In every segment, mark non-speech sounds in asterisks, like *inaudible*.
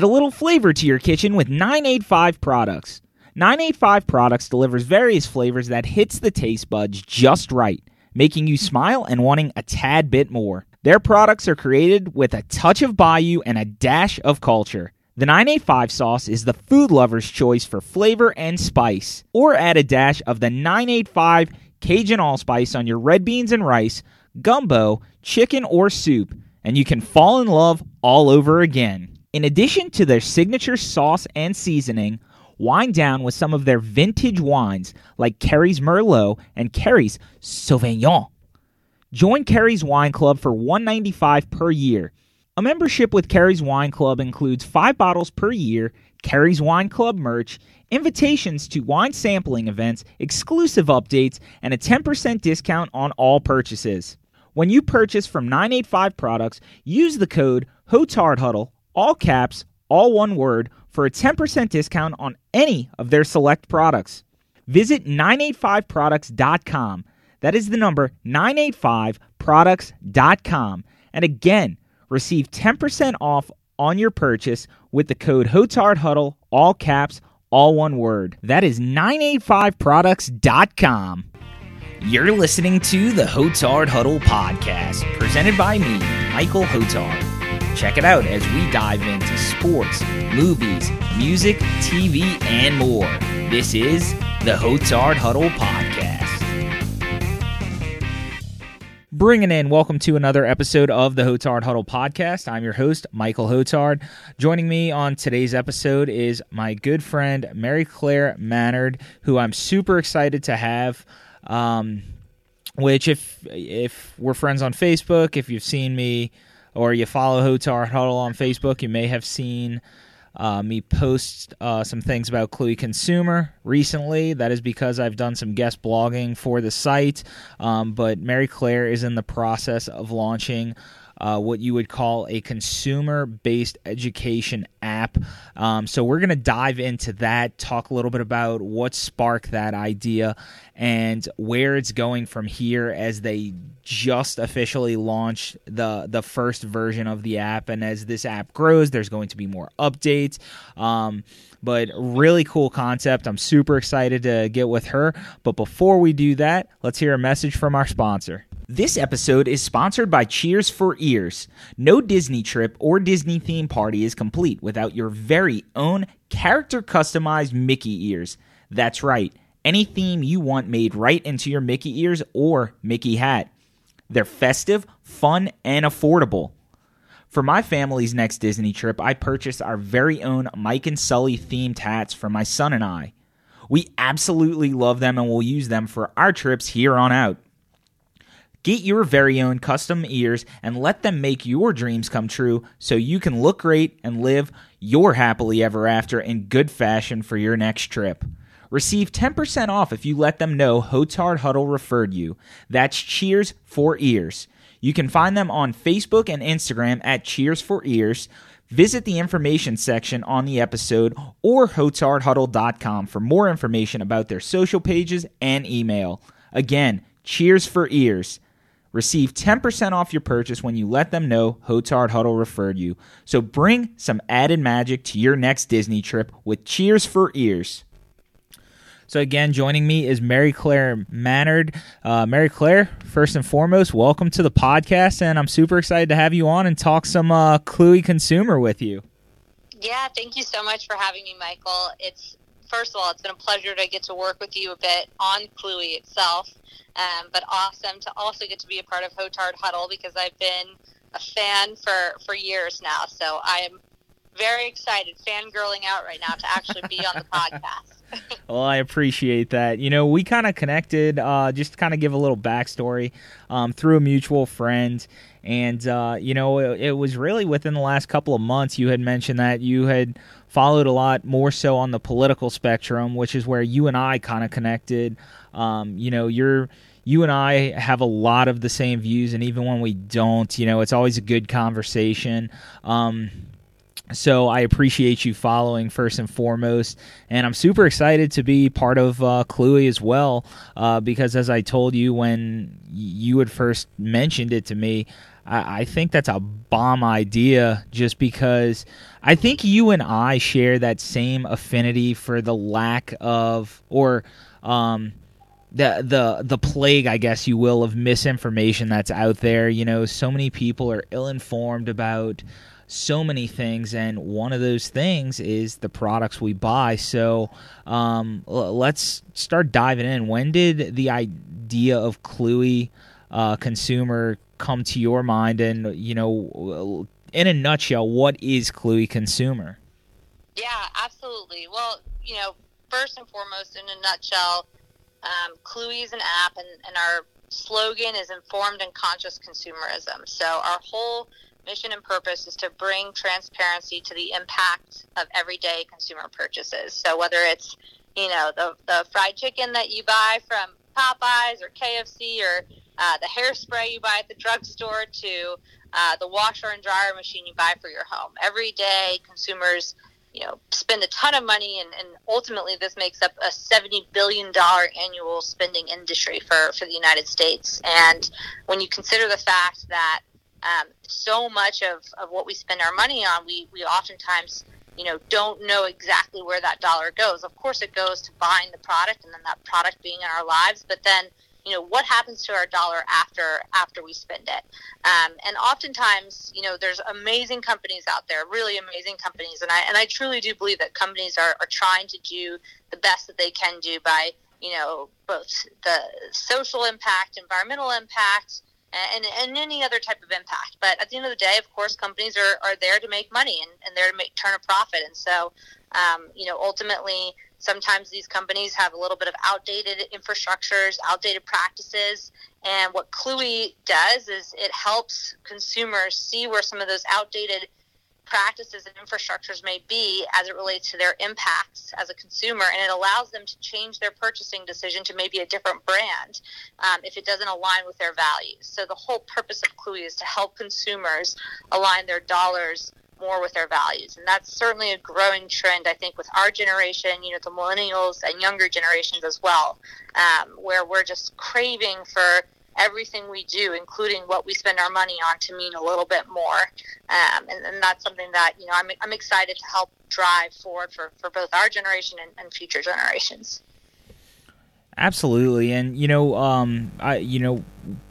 Add a little flavor to your kitchen with 985 products. 985 products delivers various flavors that hits the taste buds just right, making you smile and wanting a tad bit more. Their products are created with a touch of Bayou and a dash of culture. The 985 sauce is the food lover's choice for flavor and spice. Or add a dash of the 985 Cajun allspice on your red beans and rice, gumbo, chicken, or soup, and you can fall in love all over again. In addition to their signature sauce and seasoning, wind down with some of their vintage wines like Kerry's Merlot and Kerry's Sauvignon. Join Kerry's Wine Club for 195 per year. A membership with Kerry's Wine Club includes five bottles per year, Kerry's Wine Club merch, invitations to wine sampling events, exclusive updates, and a 10% discount on all purchases. When you purchase from 985 products, use the code HOTARDHUDDLE, all caps, all one word, for a 10% discount on any of their select products. Visit 985products.com. That is the number 985products.com. And again, receive 10% off on your purchase with the code HOTARDHUDDLE, all caps, all one word. That is 985products.com. You're listening to the Hotard Huddle podcast, presented by me, Michael Hotard. Check it out as we dive into sports, movies, music, TV, and more. This is the Hotard Huddle podcast. Bringing in, welcome to another episode of the Hotard Huddle podcast. I'm your host, Michael Hotard. Joining me on today's episode is my good friend, Mary Claire Mannard, who I'm super excited to have. Um, which, if if we're friends on Facebook, if you've seen me or you follow Hotard Huddle on Facebook, you may have seen uh, me post uh, some things about Cluey Consumer recently. That is because I've done some guest blogging for the site. Um, but Mary Claire is in the process of launching uh, what you would call a consumer based education app. Um, so, we're going to dive into that, talk a little bit about what sparked that idea and where it's going from here as they just officially launched the the first version of the app. And as this app grows there's going to be more updates. Um, but really cool concept. I'm super excited to get with her. But before we do that let's hear a message from our sponsor this episode is sponsored by Cheers for Ears. No Disney trip or Disney theme party is complete without your very own character customized Mickey ears. That's right, any theme you want made right into your Mickey ears or Mickey hat. They're festive, fun, and affordable. For my family's next Disney trip, I purchased our very own Mike and Sully themed hats for my son and I. We absolutely love them and will use them for our trips here on out. Get your very own custom ears and let them make your dreams come true so you can look great and live your happily ever after in good fashion for your next trip. Receive 10% off if you let them know Hotard Huddle referred you. That's Cheers for Ears. You can find them on Facebook and Instagram at Cheers for Ears. Visit the information section on the episode or hotardhuddle.com for more information about their social pages and email. Again, Cheers for Ears. Receive 10% off your purchase when you let them know Hotard Huddle referred you. So bring some added magic to your next Disney trip with Cheers for Ears. So again, joining me is Mary Claire Mannard. Uh, Mary Claire, first and foremost, welcome to the podcast, and I'm super excited to have you on and talk some uh, Cluey consumer with you. Yeah, thank you so much for having me, Michael. It's first of all, it's been a pleasure to get to work with you a bit on Cluey itself, um, but awesome to also get to be a part of Hotard Huddle because I've been a fan for, for years now. So I am very excited, fangirling out right now to actually be on the *laughs* podcast. *laughs* well, I appreciate that. You know, we kind of connected, uh, just to kind of give a little backstory um, through a mutual friend. And, uh, you know, it, it, was really within the last couple of months you had mentioned that you had followed a lot more so on the political spectrum, which is where you and I kind of connected. Um, you know, you're you and I have a lot of the same views, and even when we don't, you know, it's always a good conversation. Um, so I appreciate you following first and foremost, and I'm super excited to be part of uh, Cluey as well, uh, because as I told you when you had first mentioned it to me, I, I think that's a bomb idea just because I think you and I share that same affinity for the lack of or um, the the the plague, I guess you will, of misinformation that's out there. You know, so many people are ill informed about so many things, and one of those things is the products we buy. So um, l- let's start diving in. When did the idea of Cluey uh, consumer come to your mind? And you know, in a nutshell, what is Cluey consumer? Yeah, absolutely. Well, you know, first and foremost, in a nutshell, um, Cluey is an app, and, and our slogan is informed and conscious consumerism. So our whole mission and purpose is to bring transparency to the impact of everyday consumer purchases. So whether it's you know the the fried chicken that you buy from Popeyes or KFC or uh, the hairspray you buy at the drugstore to uh, the washer and dryer machine you buy for your home. Every day, consumers you know spend a ton of money and, and ultimately this makes up a 70 billion dollar annual spending industry for for the United States and when you consider the fact that um, so much of, of what we spend our money on we we oftentimes you know don't know exactly where that dollar goes of course it goes to buying the product and then that product being in our lives but then you know what happens to our dollar after after we spend it um, and oftentimes you know there's amazing companies out there really amazing companies and i and i truly do believe that companies are, are trying to do the best that they can do by you know both the social impact environmental impact and, and any other type of impact. But at the end of the day, of course, companies are, are there to make money and, and there to make turn a profit. And so, um, you know, ultimately, Sometimes these companies have a little bit of outdated infrastructures, outdated practices. And what Cluey does is it helps consumers see where some of those outdated practices and infrastructures may be as it relates to their impacts as a consumer, and it allows them to change their purchasing decision to maybe a different brand um, if it doesn't align with their values. So the whole purpose of Cluey is to help consumers align their dollars more with their values. And that's certainly a growing trend, I think, with our generation, you know, the millennials and younger generations as well, um, where we're just craving for everything we do, including what we spend our money on, to mean a little bit more. Um, and, and, that's something that, you know, I'm, I'm excited to help drive forward for, for both our generation and, and future generations. Absolutely, and you know, um, I you know,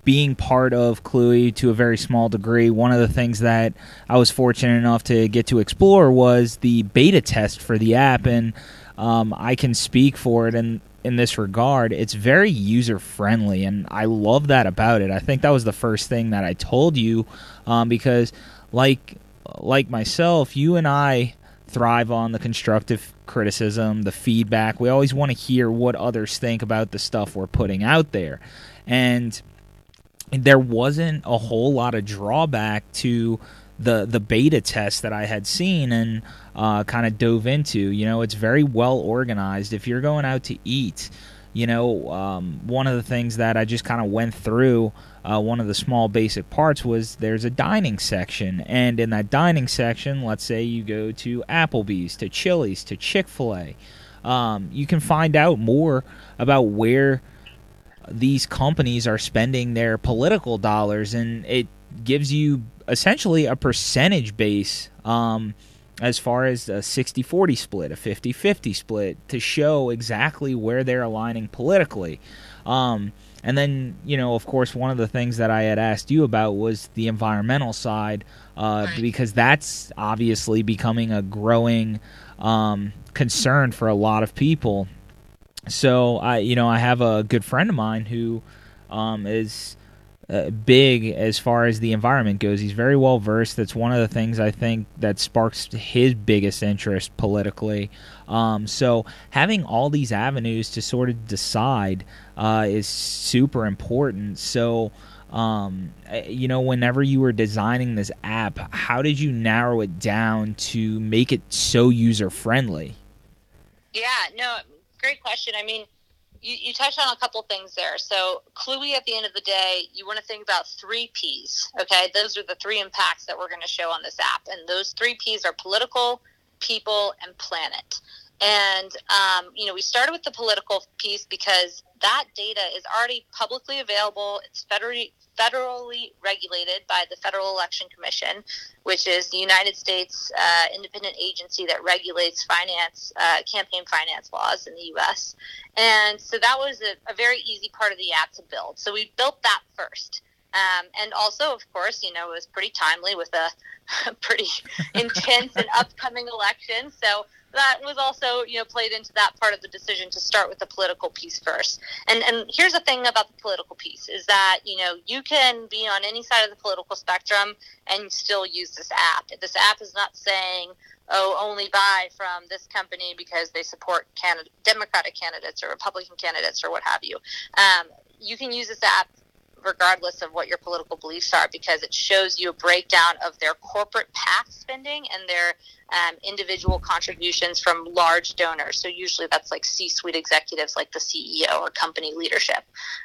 being part of Cluey to a very small degree, one of the things that I was fortunate enough to get to explore was the beta test for the app, and um, I can speak for it in in this regard. It's very user friendly, and I love that about it. I think that was the first thing that I told you, um, because like like myself, you and I thrive on the constructive criticism, the feedback. We always want to hear what others think about the stuff we're putting out there. And there wasn't a whole lot of drawback to the the beta test that I had seen and uh, kind of dove into. You know, it's very well organized. If you're going out to eat, you know, um, one of the things that I just kind of went through uh, one of the small basic parts was there's a dining section, and in that dining section, let's say you go to Applebee's, to Chili's, to Chick Fil A, um, you can find out more about where these companies are spending their political dollars, and it gives you essentially a percentage base. Um, as far as a 60 40 split, a 50 50 split, to show exactly where they're aligning politically. Um, and then, you know, of course, one of the things that I had asked you about was the environmental side, uh, right. because that's obviously becoming a growing um, concern for a lot of people. So I, you know, I have a good friend of mine who um, is uh, big as far as the environment goes. He's very well versed. That's one of the things I think that sparks his biggest interest politically. Um, so having all these avenues to sort of decide uh, is super important. So. Um, eh, you know, whenever you were designing this app, how did you narrow it down to make it so user friendly? Yeah, no, great question. I mean, you, you touched on a couple things there. So, Cluey, at the end of the day, you want to think about three P's. Okay, those are the three impacts that we're going to show on this app, and those three P's are political, people, and planet. And, um, you know, we started with the political piece because that data is already publicly available. It's federally, federally regulated by the Federal Election Commission, which is the United States uh, independent agency that regulates finance, uh, campaign finance laws in the U.S. And so that was a, a, very easy part of the app to build. So we built that first. Um, and also, of course, you know, it was pretty timely with a, a *laughs* pretty *laughs* intense and upcoming election. So that was also you know played into that part of the decision to start with the political piece first. And and here's the thing about the political piece is that you know you can be on any side of the political spectrum and still use this app. This app is not saying oh only buy from this company because they support candidate, Democratic candidates or Republican candidates or what have you. Um, you can use this app regardless of what your political beliefs are, because it shows you a breakdown of their corporate PAC spending and their um, individual contributions from large donors. So usually that's like C-suite executives, like the CEO or company leadership.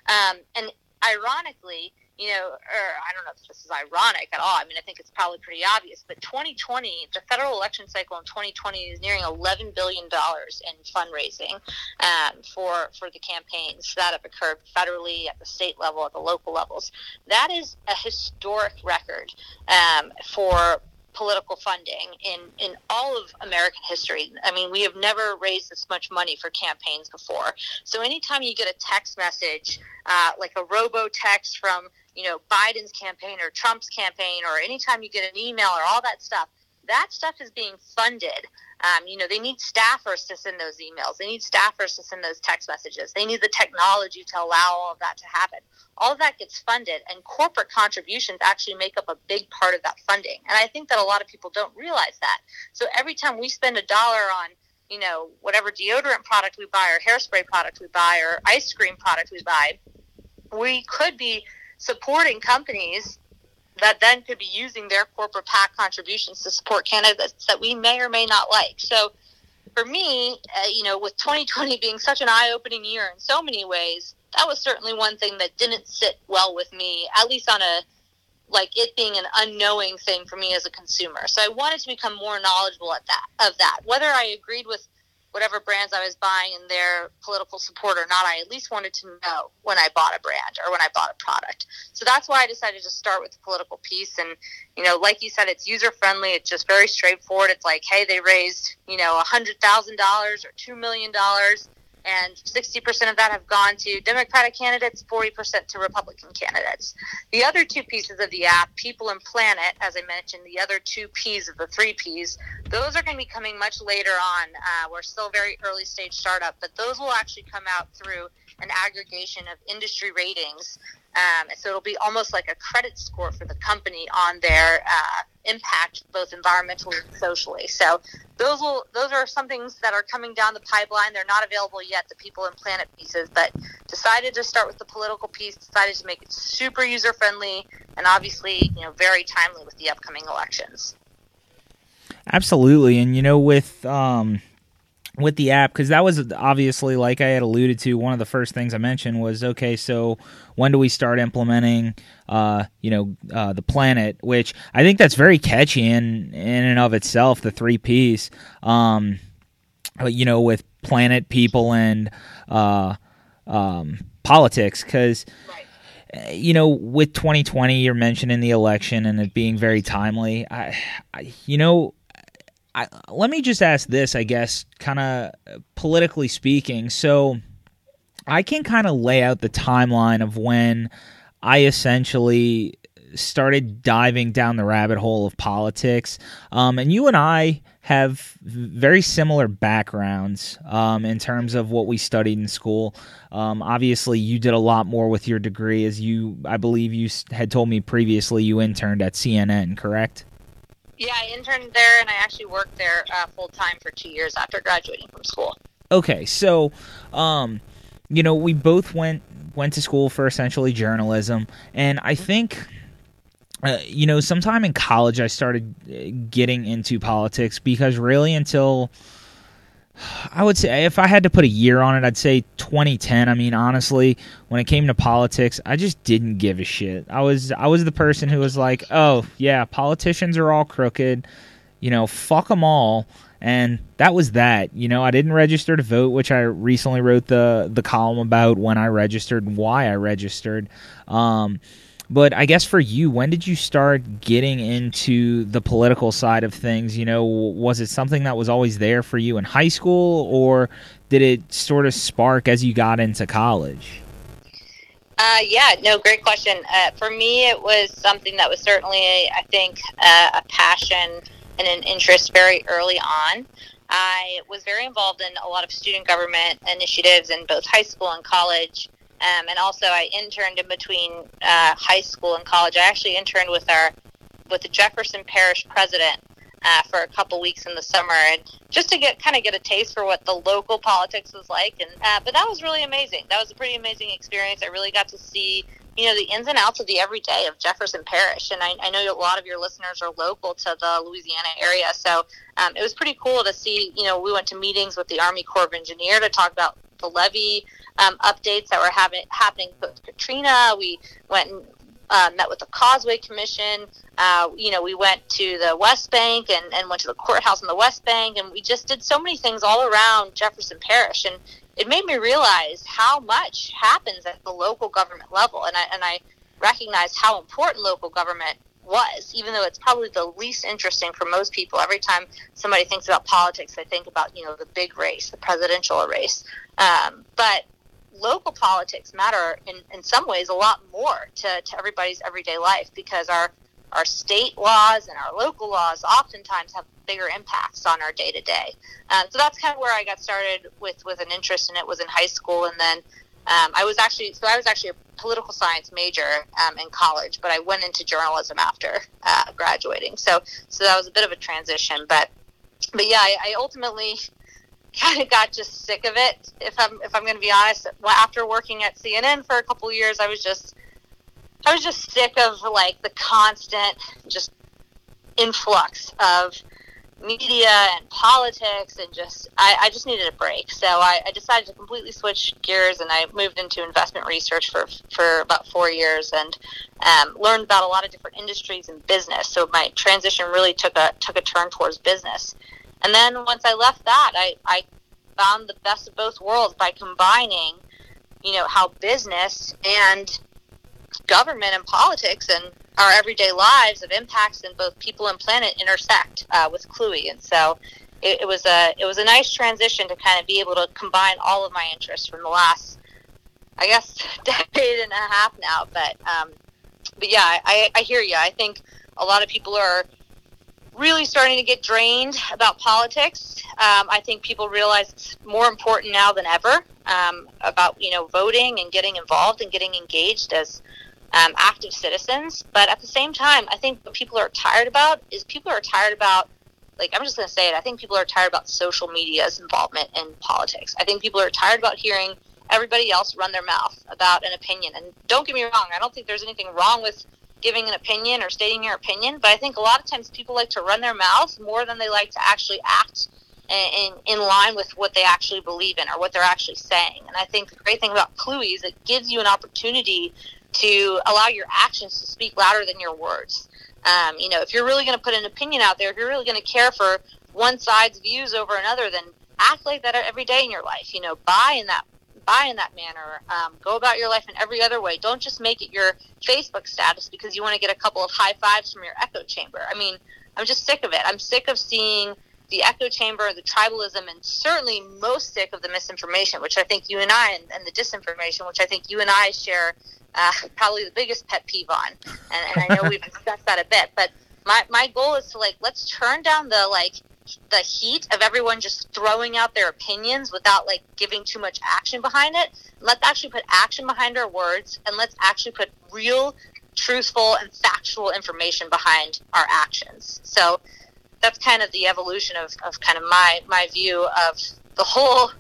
Um, and ironically, you know, or I don't know if this is ironic at all. I mean, I think it's probably pretty obvious. But 2020, the federal election cycle in 2020 is nearing 11 billion dollars in fundraising um, for for the campaigns that have occurred federally, at the state level, at the local levels. That is a historic record um, for political funding in, in all of American history. I mean, we have never raised this much money for campaigns before. So anytime you get a text message, uh, like a robo text from, you know, Biden's campaign or Trump's campaign, or anytime you get an email or all that stuff, that stuff is being funded um, you know, they need staffers to send those emails. They need staffers to send those text messages. They need the technology to allow all of that to happen. All of that gets funded, and corporate contributions actually make up a big part of that funding. And I think that a lot of people don't realize that. So every time we spend a dollar on you know, whatever deodorant product we buy or hairspray product we buy or ice cream product we buy, we could be supporting companies that then could be using their corporate PAC contributions to support candidates that we may or may not like. So for me, uh, you know, with 2020 being such an eye opening year in so many ways, that was certainly one thing that didn't sit well with me, at least on a like it being an unknowing thing for me as a consumer. So I wanted to become more knowledgeable at that of that. Whether I agreed with whatever brands I was buying and their political support or not, I at least wanted to know when I bought a brand or when I bought a product. So that's why I decided to start with the political piece. And, you know, like you said, it's user friendly. It's just very straightforward. It's like, hey, they raised, you know, a $100,000 or $2 million and 60% of that have gone to Democratic candidates, 40% to Republican candidates. The other two pieces of the app, People and Planet, as I mentioned, the other two P's of the three P's, those are going to be coming much later on. Uh, we're still very early stage startup, but those will actually come out through an aggregation of industry ratings um, so it'll be almost like a credit score for the company on their uh, impact, both environmentally and socially. So those will those are some things that are coming down the pipeline. They're not available yet, the people and planet pieces, but decided to start with the political piece. Decided to make it super user friendly and obviously you know very timely with the upcoming elections. Absolutely, and you know with. Um with the app because that was obviously like i had alluded to one of the first things i mentioned was okay so when do we start implementing uh, you know uh, the planet which i think that's very catchy in in and of itself the three piece um, you know with planet people and uh, um, politics because right. you know with 2020 you're mentioning the election and it being very timely I, I you know I, let me just ask this, I guess, kind of politically speaking. So I can kind of lay out the timeline of when I essentially started diving down the rabbit hole of politics. Um, and you and I have very similar backgrounds um, in terms of what we studied in school. Um, obviously, you did a lot more with your degree, as you, I believe, you had told me previously you interned at CNN, correct? Yeah, I interned there and I actually worked there uh, full time for two years after graduating from school. Okay, so, um, you know, we both went went to school for essentially journalism, and I think. Uh, you know, sometime in college, I started uh, getting into politics because really until I would say if I had to put a year on it, I'd say 2010. I mean, honestly, when it came to politics, I just didn't give a shit. I was I was the person who was like, "Oh, yeah, politicians are all crooked. You know, fuck them all." And that was that. You know, I didn't register to vote, which I recently wrote the the column about when I registered and why I registered. Um, but I guess for you, when did you start getting into the political side of things? You know, was it something that was always there for you in high school, or did it sort of spark as you got into college? Uh, yeah, no, great question. Uh, for me, it was something that was certainly, I think, uh, a passion and an interest very early on. I was very involved in a lot of student government initiatives in both high school and college. Um, and also, I interned in between uh, high school and college. I actually interned with our with the Jefferson Parish president uh, for a couple weeks in the summer, and just to get kind of get a taste for what the local politics was like. And uh, but that was really amazing. That was a pretty amazing experience. I really got to see you know the ins and outs of the everyday of Jefferson Parish, and I, I know a lot of your listeners are local to the Louisiana area, so um, it was pretty cool to see. You know, we went to meetings with the Army Corps of Engineer to talk about the levee um, updates that were having, happening post Katrina. We went and uh, met with the Causeway Commission. Uh, you know, we went to the West Bank and, and went to the courthouse in the West Bank, and we just did so many things all around Jefferson Parish, and it made me realize how much happens at the local government level, and I and I recognized how important local government was, even though it's probably the least interesting for most people. Every time somebody thinks about politics, they think about you know the big race, the presidential race. Um, but local politics matter in, in some ways a lot more to, to everybody's everyday life because our our state laws and our local laws oftentimes have bigger impacts on our day to day. So that's kind of where I got started with with an interest in it was in high school, and then um, I was actually so I was actually a political science major um, in college, but I went into journalism after uh, graduating. So so that was a bit of a transition, but but yeah, I, I ultimately *laughs* kind of got just sick of it. If I'm if I'm going to be honest, after working at CNN for a couple years, I was just I was just sick of like the constant just influx of media and politics and just I, I just needed a break. So I, I decided to completely switch gears and I moved into investment research for for about four years and um, learned about a lot of different industries and business. So my transition really took a took a turn towards business. And then once I left that, I, I found the best of both worlds by combining, you know, how business and government and politics and our everyday lives of impacts in both people and planet intersect uh, with Cluey. And so it, it, was a it was a nice transition to kind of be able to combine all of my interests from the last, I guess, *laughs* decade and a half now. But um, but yeah, I, I hear you. I think a lot of people are really starting to get drained about politics. Um, I think people realize it's more important now than ever um, about you know voting and getting involved and getting engaged as um, active citizens. But at the same time, I think what people are tired about is people are tired about like I'm just going to say it. I think people are tired about social media's involvement in politics. I think people are tired about hearing everybody else run their mouth about an opinion. And don't get me wrong, I don't think there's anything wrong with giving an opinion or stating your opinion, but I think a lot of times people like to run their mouths more than they like to actually act in, in line with what they actually believe in or what they're actually saying. And I think the great thing about Cluey is it gives you an opportunity to allow your actions to speak louder than your words. Um, you know, if you're really going to put an opinion out there, if you're really going to care for one side's views over another, then act like that every day in your life. You know, buy in that buy in that manner. Um, go about your life in every other way. Don't just make it your Facebook status because you want to get a couple of high fives from your echo chamber. I mean, I'm just sick of it. I'm sick of seeing the echo chamber, the tribalism, and certainly most sick of the misinformation, which I think you and I, and, and the disinformation, which I think you and I share uh, *laughs* probably the biggest pet peeve on. And, and I know we've *laughs* discussed that a bit, but my, my goal is to like, let's turn down the like the heat of everyone just throwing out their opinions without like giving too much action behind it. Let's actually put action behind our words and let's actually put real, truthful, and factual information behind our actions. So that's kind of the evolution of, of kind of my, my view of the whole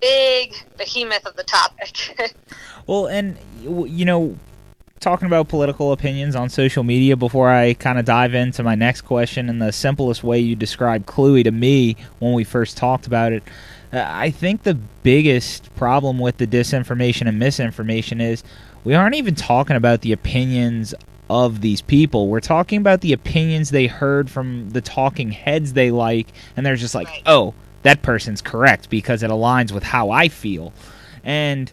big behemoth of the topic. *laughs* well, and you know, talking about political opinions on social media before I kind of dive into my next question and the simplest way you described Cluey to me when we first talked about it. Uh, I think the biggest problem with the disinformation and misinformation is we aren't even talking about the opinions of these people. We're talking about the opinions they heard from the talking heads they like, and they're just like, oh, that person's correct because it aligns with how I feel. And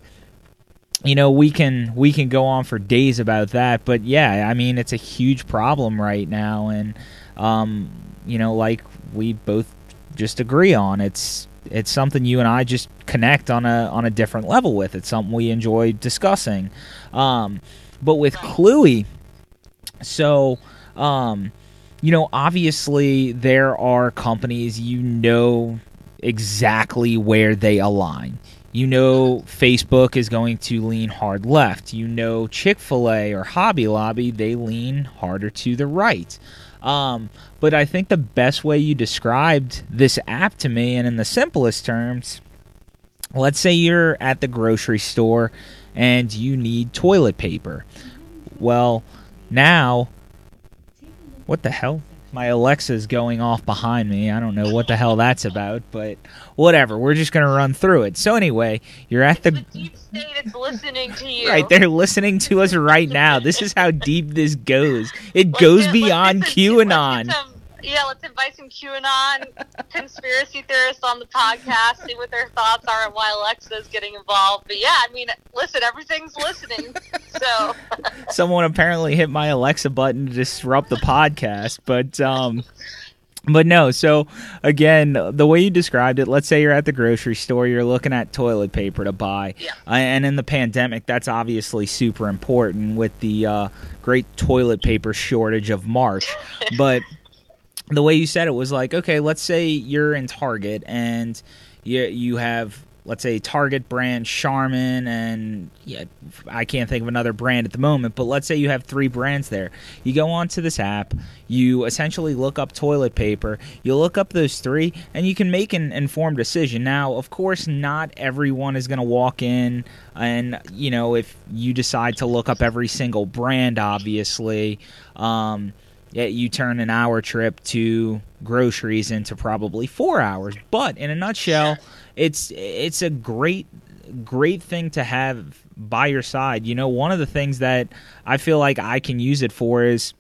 you know we can we can go on for days about that but yeah i mean it's a huge problem right now and um you know like we both just agree on it's it's something you and i just connect on a on a different level with. It's something we enjoy discussing. Um but with cluey so um you know obviously there are companies you know exactly where they align you know Facebook is going to lean hard left. You know Chick fil A or Hobby Lobby, they lean harder to the right. Um, but I think the best way you described this app to me, and in the simplest terms, let's say you're at the grocery store and you need toilet paper. Well, now, what the hell? My Alexa's going off behind me. I don't know what the hell that's about, but whatever. We're just going to run through it. So, anyway, you're at The deep state is listening to you. Right, they're listening to us right now. This is how deep this goes. It goes beyond get some- let's get QAnon. Yeah, let's invite some QAnon *laughs* conspiracy theorists on the podcast, see what their thoughts are and why Alexa's getting involved. But yeah, I mean, listen, everything's listening. So *laughs* Someone apparently hit my Alexa button to disrupt the podcast, but um but no, so again, the way you described it, let's say you're at the grocery store, you're looking at toilet paper to buy. Yeah. Uh, and in the pandemic, that's obviously super important with the uh, great toilet paper shortage of March. *laughs* but the way you said it was like, okay, let's say you're in Target and you you have let's say Target brand Charmin and yeah, I can't think of another brand at the moment, but let's say you have three brands there. You go onto this app, you essentially look up toilet paper, you look up those three, and you can make an informed decision. Now, of course, not everyone is going to walk in and you know if you decide to look up every single brand, obviously. Um, yeah, you turn an hour trip to groceries into probably four hours. But in a nutshell, it's it's a great great thing to have by your side. You know, one of the things that I feel like I can use it for is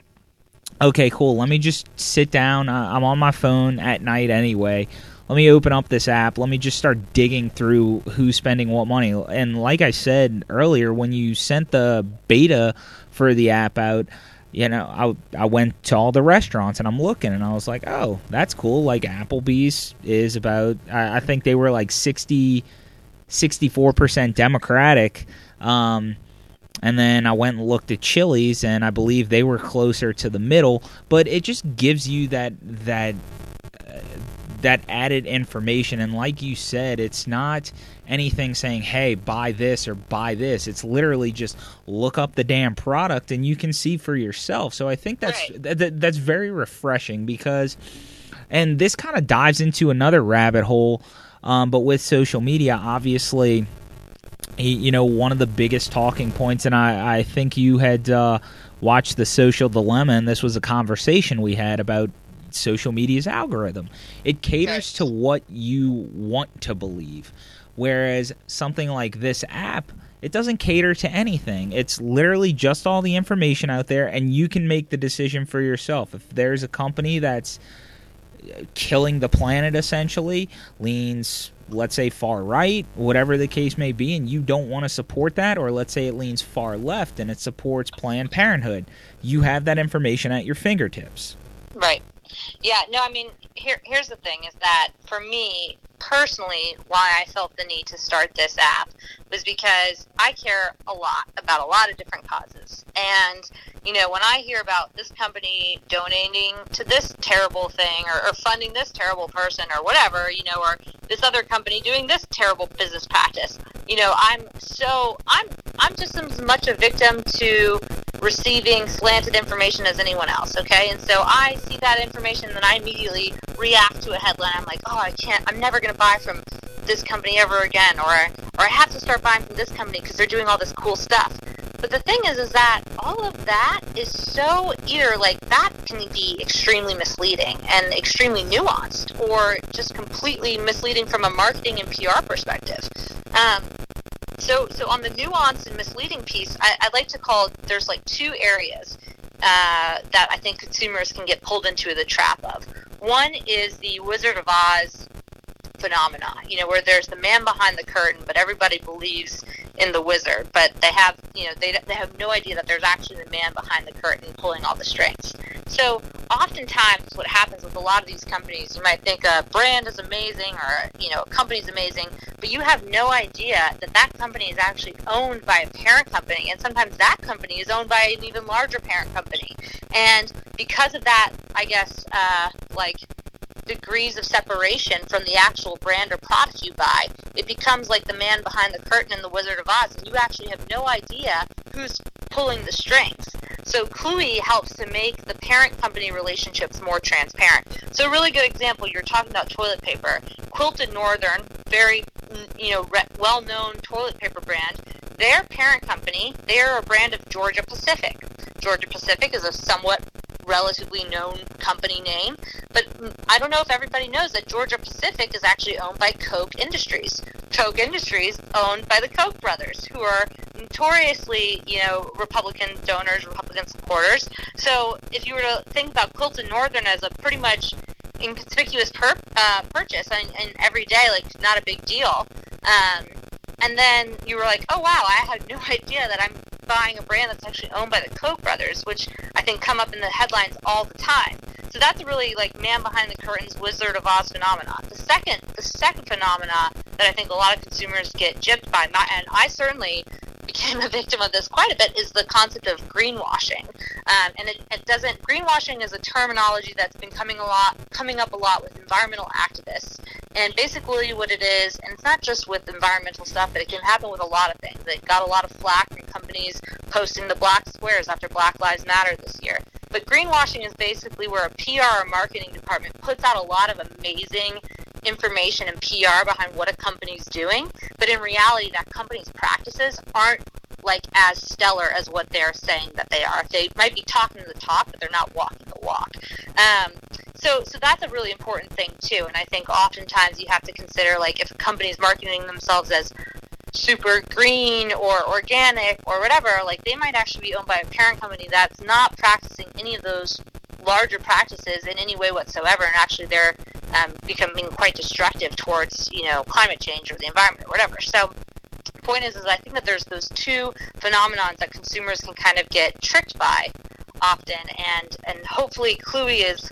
okay, cool. Let me just sit down. I'm on my phone at night anyway. Let me open up this app. Let me just start digging through who's spending what money. And like I said earlier, when you sent the beta for the app out, you know, I I went to all the restaurants and I'm looking and I was like, oh, that's cool. Like Applebee's is about, I, I think they were like 60, 64% Democratic. Um, and then I went and looked at Chili's, and I believe they were closer to the middle. But it just gives you that that that added information. And like you said, it's not anything saying, "Hey, buy this or buy this." It's literally just look up the damn product, and you can see for yourself. So I think that's Right. th- th- that's very refreshing because, and this kind of dives into another rabbit hole. Um, but with social media, obviously you know, one of the biggest talking points, and I, I think you had uh, watched the Social Dilemma, and this was a conversation we had about social media's algorithm. It caters to what you want to believe, whereas something like this app. It doesn't cater to anything. It's literally just all the information out there, and you can make the decision for yourself. If there's a company that's uh, killing the planet essentially leans let's say far right whatever the case may be and you don't want to support that or let's say it leans far left and it supports planned parenthood you have that information at your fingertips Right. Yeah, no, I mean, here here's the thing is that for me personally, why I felt the need to start this app was because I care a lot about a lot of different causes. And, you know, when I hear about this company donating to this terrible thing or, or funding this terrible person or whatever, you know, or this other company doing this terrible business practice, you know, I'm so I'm I'm just as much a victim to receiving slanted information as anyone else, okay? And so I see that information and then I immediately react to a headline. I'm like, oh, I can't, I'm never going to buy from this company ever again, or, or I have to start buying from this company because they're doing all this cool stuff. But the thing is, is that all of that is so either like that can be extremely misleading and extremely nuanced, or just completely misleading from a marketing and PR perspective. Um, so, so on the nuance and misleading piece, I, I'd like to call there's like two areas. uh, that I think consumers can get pulled into the trap of. One is the Wizard of Oz phenomena, you know, where there's the man behind the curtain, but everybody believes in the wizard, but they have, you know, they, they have no idea that there's actually the man behind the curtain pulling all the strings. So oftentimes what happens with a lot of these companies, you might think a brand is amazing or, you know, a company's amazing, but you have no idea that that company is actually owned by a parent company, and sometimes that company is owned by an even larger parent company. And because of that, I guess, uh, like, degrees of separation from the actual brand or product you buy, it becomes like the man behind the curtain in The Wizard of Oz, and you actually have no idea who's pulling the strings. So Cluey helps to make the parent company relationships more transparent. So a really good example, you're talking about toilet paper. Quilted Northern, very mm, you know well-known toilet paper brand. Their parent company, they're a brand of Georgia Pacific. Georgia Pacific is a somewhat relatively known company name. But I don't know if everybody knows that Georgia Pacific is actually owned by Koch Industries. Koch Industries owned by the Koch brothers, who are notoriously, you know, Republican donors, Republican supporters. So if you were to think about Quilted Northern as a pretty much inconspicuous per, uh, purchase and, and every day, like not a big deal. Um, and then you were like, oh wow, I had no *laughs* idea that I'm buying a brand that's actually owned by the Koch brothers, which I think come up in the headlines all the time. So that's a really like man behind the curtains Wizard of Oz phenomenon. The second, the second phenomena that I think a lot of consumers get gypped by, and I certainly became a victim of this quite a bit is the concept of greenwashing. Um, and it, it, doesn't greenwashing is a terminology that's been coming a lot coming up a lot with environmental activists. And basically what it is, and it's not just with environmental stuff, but it can happen with a lot of things. It got a lot of flack from companies posting the black squares after Black Lives Matter this year. But greenwashing is basically where a PR or marketing department puts out a lot of amazing information and PR behind what a company's doing, but in reality, that company's practices aren't like as stellar as what they're saying that they are. They might be talking the talk, but they're not walking the walk. Um, so, so that's a really important thing too. And I think oftentimes you have to consider like if a company is marketing themselves as super green or organic or whatever, like they might actually be owned by a parent company that's not practicing any of those larger practices in any way whatsoever, and actually they're um, becoming quite destructive towards you know climate change or the environment or whatever. So the point is, is I think that there's those two phenomenons that consumers can kind of get tricked by often, and and hopefully Cluey is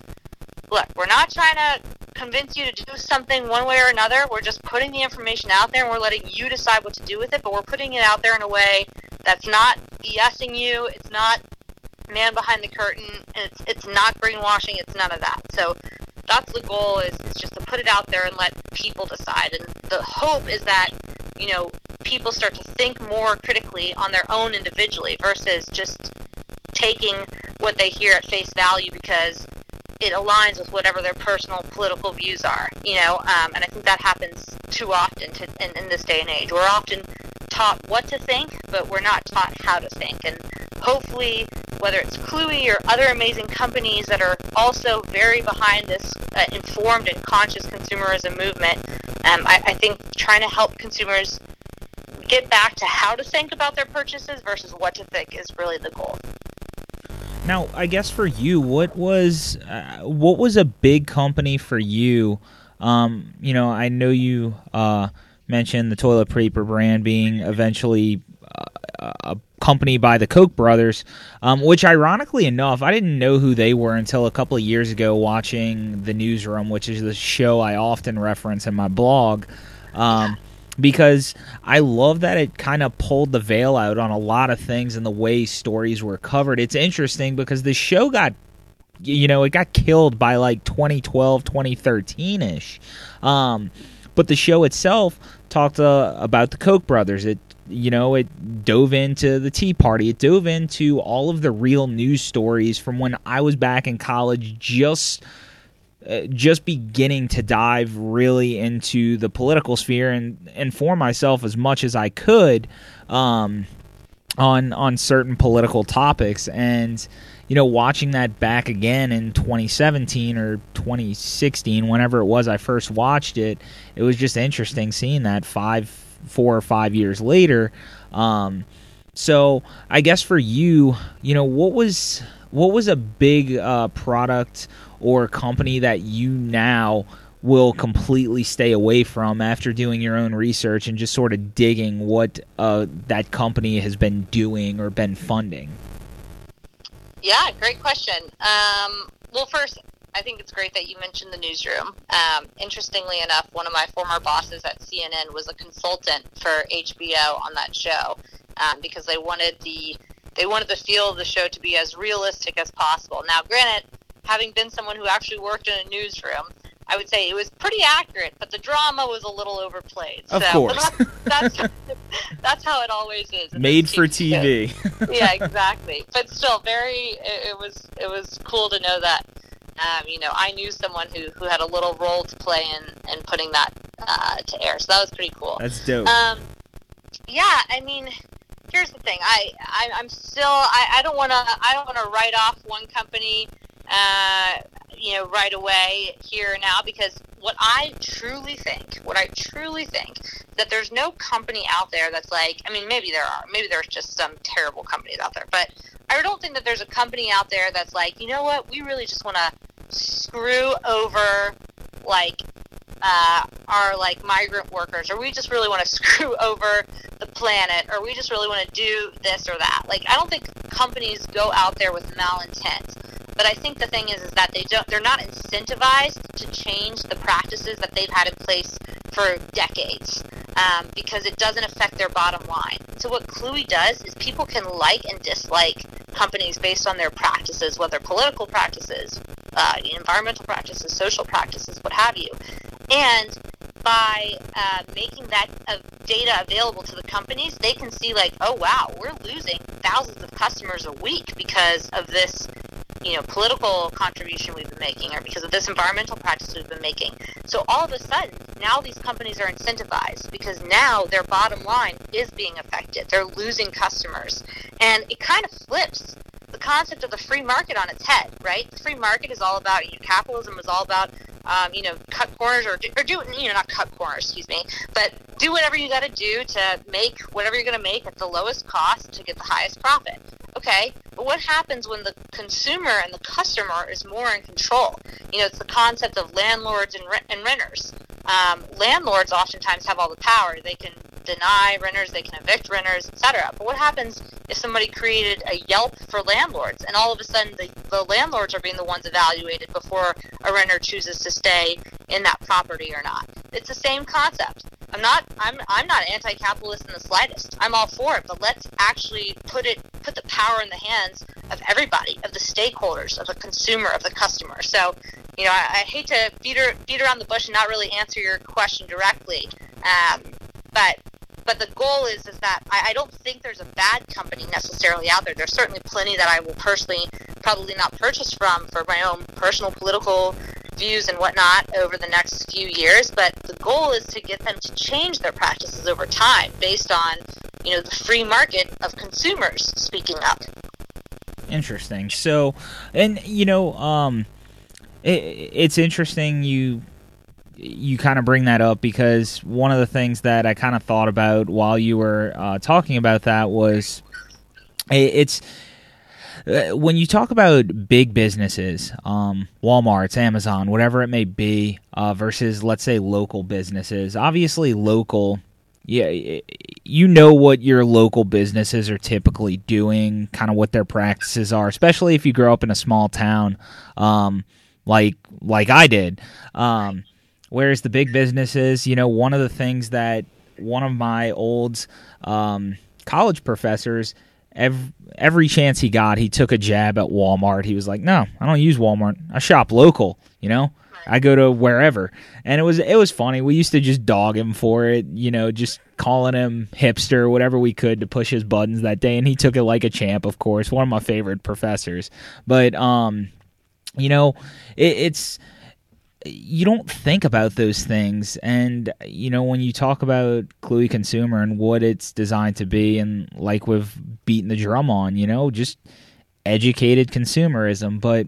look, we're not trying to convince you to do something one way or another. We're just putting the information out there and we're letting you decide what to do with it, but we're putting it out there in a way that's not BSing you. It's not man behind the curtain. It's it's not greenwashing. It's none of that. So that's the goal is, is just to put it out there and let people decide. And the hope is that you know people start to think more critically on their own individually versus just taking what they hear at face value because it aligns with whatever their personal political views are, you know, um, and I think that happens too often to, in, in this day and age. We're often taught what to think, but we're not taught how to think. And hopefully, whether it's Cluey or other amazing companies that are also very behind this uh, informed and conscious consumerism movement, um, I, I think trying to help consumers get back to how to think about their purchases versus what to think is really the goal. Now, I guess for you, what was uh, what was a big company for you? Um, you know, I know you uh, mentioned the toilet paper brand being eventually uh, a company by the Koch brothers, um, which ironically enough, I didn't know who they were until a couple of years ago watching The Newsroom, which is the show I often reference in my blog. Um, because I love that it kind of pulled the veil out on a lot of things and the way stories were covered. It's interesting because the show got you know, it got killed by like 2012, 2013 ish. Um, but the show itself talked uh, about the Koch brothers. It, you know, it dove into the Tea Party. It dove into all of the real news stories from when I was back in college, just uh, just beginning to dive really into the political sphere and inform myself as much as I could um, on on certain political topics. And you know, watching that back again in 2017 or 2016, whenever it was I first watched it, it was just interesting seeing that five, four or five years later. Um, so I guess for you, you know, what was what was a big uh, product or company that you now will completely stay away from after doing your own research and just sort of digging what uh, that company has been doing or been funding? Yeah, great question. Um, well, first, I think it's great that you mentioned the newsroom. Um, interestingly enough, one of my former bosses at CNN was a consultant for HBO on that show um, because they wanted the they wanted the feel of the show to be as realistic as possible. Now, granted, having been someone who actually worked in a newsroom, I would say it was pretty accurate, but the drama was a little overplayed. Of so, course, that's, that's, *laughs* that's how it always is. Made for TV. *laughs* yeah, exactly. But still, very. It, it, was it was cool to know that. Um, you know, I knew someone who, who had a little role to play in, in putting that uh, to air, so that was pretty cool. That's dope. Um, yeah, I mean, here's the thing. I, I I'm still. I, I don't want to. I don't want to write off one company uh, you know, right away here now because what I truly think, what I truly think, that there's no company out there that's like, I mean, maybe there are, maybe there's just some terrible companies out there, but I don't think that there's a company out there that's like, you know what, we really just want to screw over like uh, our like migrant workers, or we just really want to *laughs* screw over the planet, or we just really want to do this or that. Like, I don't think companies go out there with malintent. But I think the thing is, is that they don't, they're not incentivized to change the practices that they've had in place for decades um, because it doesn't affect their bottom line. So what Cluey does is people can like and dislike companies based on their practices, whether political practices, uh, environmental practices, social practices, what have you. And by uh, making that uh, data available to the companies, they can see like, oh wow, we're losing thousands of customers a week because of this you know, political contribution we've been making or because of this environmental practice we've been making. So all of a sudden, now these companies are incentivized because now their bottom line is being affected. They're losing customers. And it kind of flips the concept of the free market on its head, right? The free market is all about, you know, capitalism is all about, um, you know, cut corners or do, or do, you know, not cut corners, excuse me, but do whatever you got to do to make whatever you're going to make at the lowest cost to get the highest profit. Okay, but what happens when the consumer and the customer is more in control? You know, it's the concept of landlords and, rent- and renters. Um, landlords oftentimes have all the power. They can deny renters, they can evict renters, etc. But what happens if somebody created a Yelp for landlords and all of a sudden the, the landlords are being the ones evaluated before a renter chooses to stay in that property or not? It's the same concept. I'm not I'm I'm not anti-capitalist in the slightest. I'm all for it, but let's actually put it put the power in the hands of everybody, of the stakeholders, of the consumer, of the customer. So, you know, I, I hate to beat, beat around the bush and not really answer your question directly, um, but but the goal is is that I, I don't think there's a bad company necessarily out there. There's certainly plenty that I will personally probably not purchase from for my own personal political views and whatnot over the next few years. But the goal is to get them to change their practices over time based on you know the free market of consumers speaking up. Interesting. So, and you know, um, it, it's interesting you you kind of bring that up because one of the things that I kind of thought about while you were uh, talking about that was it's uh, when you talk about big businesses, um, Walmart's, Amazon, whatever it may be, uh, versus let's say local businesses. Obviously, local, yeah, you know what your local businesses are typically doing, kind of what their practices are, especially if you grow up in a small town, um, like like I did. Um, Whereas the big businesses, you know, one of the things that one of my old um, college professors, every, every chance he got, he took a jab at Walmart. He was like, "No, I don't use Walmart. I shop local." You know, I go to wherever, and it was it was funny. We used to just dog him for it, you know, just calling him hipster, whatever we could to push his buttons that day, and he took it like a champ. Of course, one of my favorite professors. But um, you know, it, it's you don't think about those things. And you know when you talk about Cluey consumer and what it's designed to be and like we've beaten the drum on you know just educated consumerism. But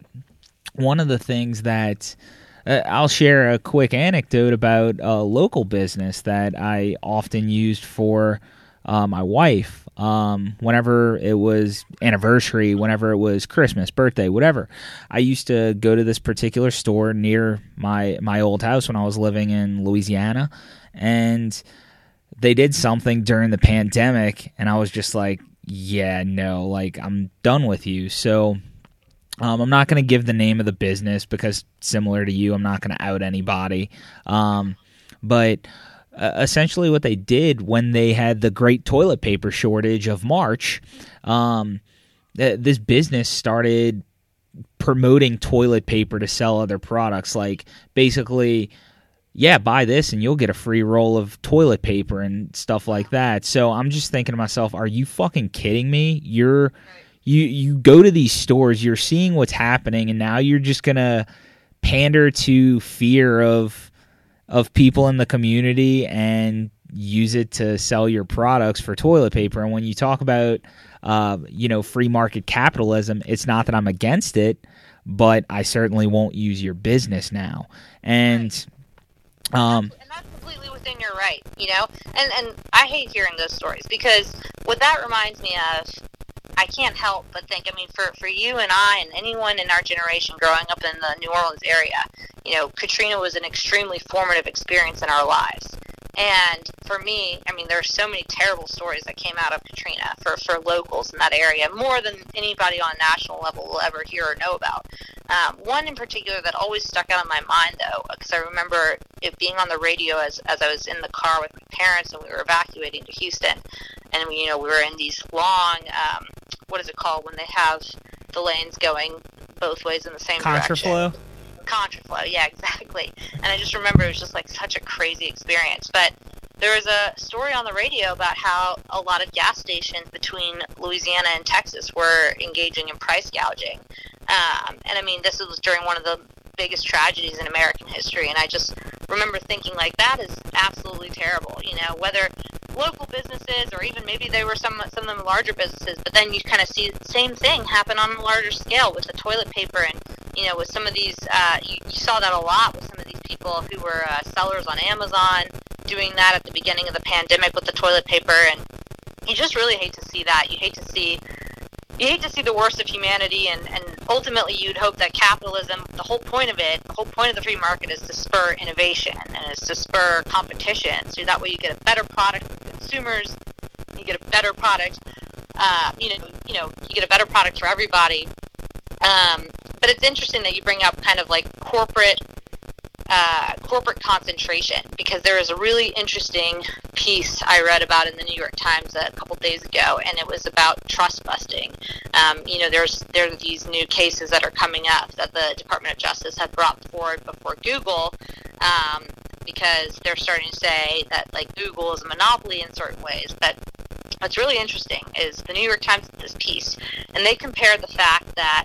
one of the things that uh, I'll share a quick anecdote about a local business that I often used for uh, my wife um, whenever it was anniversary, whenever it was Christmas, birthday, whatever. I used to go to this particular store near my my old house when I was living in Louisiana, and they did something during the pandemic, and I was just like, yeah, no, like I'm done with you. So um, I'm not going to give the name of the business because, similar to you, I'm not going to out anybody. Um, but uh, essentially, what they did when they had the great toilet paper shortage of March, um, th- this business started promoting toilet paper to sell other products. Like, basically, yeah, buy this and you'll get a free roll of toilet paper and stuff like that. So I'm just thinking to myself, are you fucking kidding me? You're you you go to these stores, you're seeing what's happening and now you're just going to pander to fear of of people in the community and use it to sell your products for toilet paper. And when you talk about uh, you know, free market capitalism, it's not that I'm against it, but I certainly won't use your business now. And um, and that's completely within your right, you know. And and I hate hearing those stories because what that reminds me of, I can't help but think. I mean, for for you and I and anyone in our generation growing up in the New Orleans area, you know, Katrina was an extremely formative experience in our lives. And for me, I mean, there are so many terrible stories that came out of Katrina for, for locals in that area, more than anybody on a national level will ever hear or know about. Um, one in particular that always stuck out in my mind, though, because I remember it being on the radio as, as I was in the car with my parents and we were evacuating to Houston. And, we, you know, we were in these long, um, what is it called when they have the lanes going both ways in the same Contraflow? direction? Contraflow, yeah, *laughs* exactly. And I just remember it was just like such a crazy experience. But there was a story on the radio about how a lot of gas stations between Louisiana and Texas were engaging in price gouging. Um, and I mean, this was during one of the biggest tragedies in American history. And I just remember thinking, like, that is absolutely terrible. You know, whether local businesses or even maybe they were some some of them larger businesses, but then you kind of see the same thing happen on a larger scale with the toilet paper and you know with some of these uh, you, you saw that a lot with some of these people who were uh, sellers on Amazon doing that at the beginning of the pandemic with the toilet paper and you just really hate to see that. You hate to see you hate to see the worst of humanity and, and ultimately you'd hope that capitalism the whole point of it the whole point of the free market is to spur innovation and is to spur competition. So that way you get a better product for consumers you get a better product uh, you know you know you get a better product for everybody. Um, but it's interesting that you bring up kind of like corporate uh, corporate concentration because there is a really interesting piece I read about in the New York Times a couple days ago, and it was about trust busting. Um, you know, there's there are these new cases that are coming up that the Department of Justice had brought forward before Google. Um, because they're starting to say that like Google is a monopoly in certain ways. But what's really interesting is the New York Times did this piece, and they compared the fact that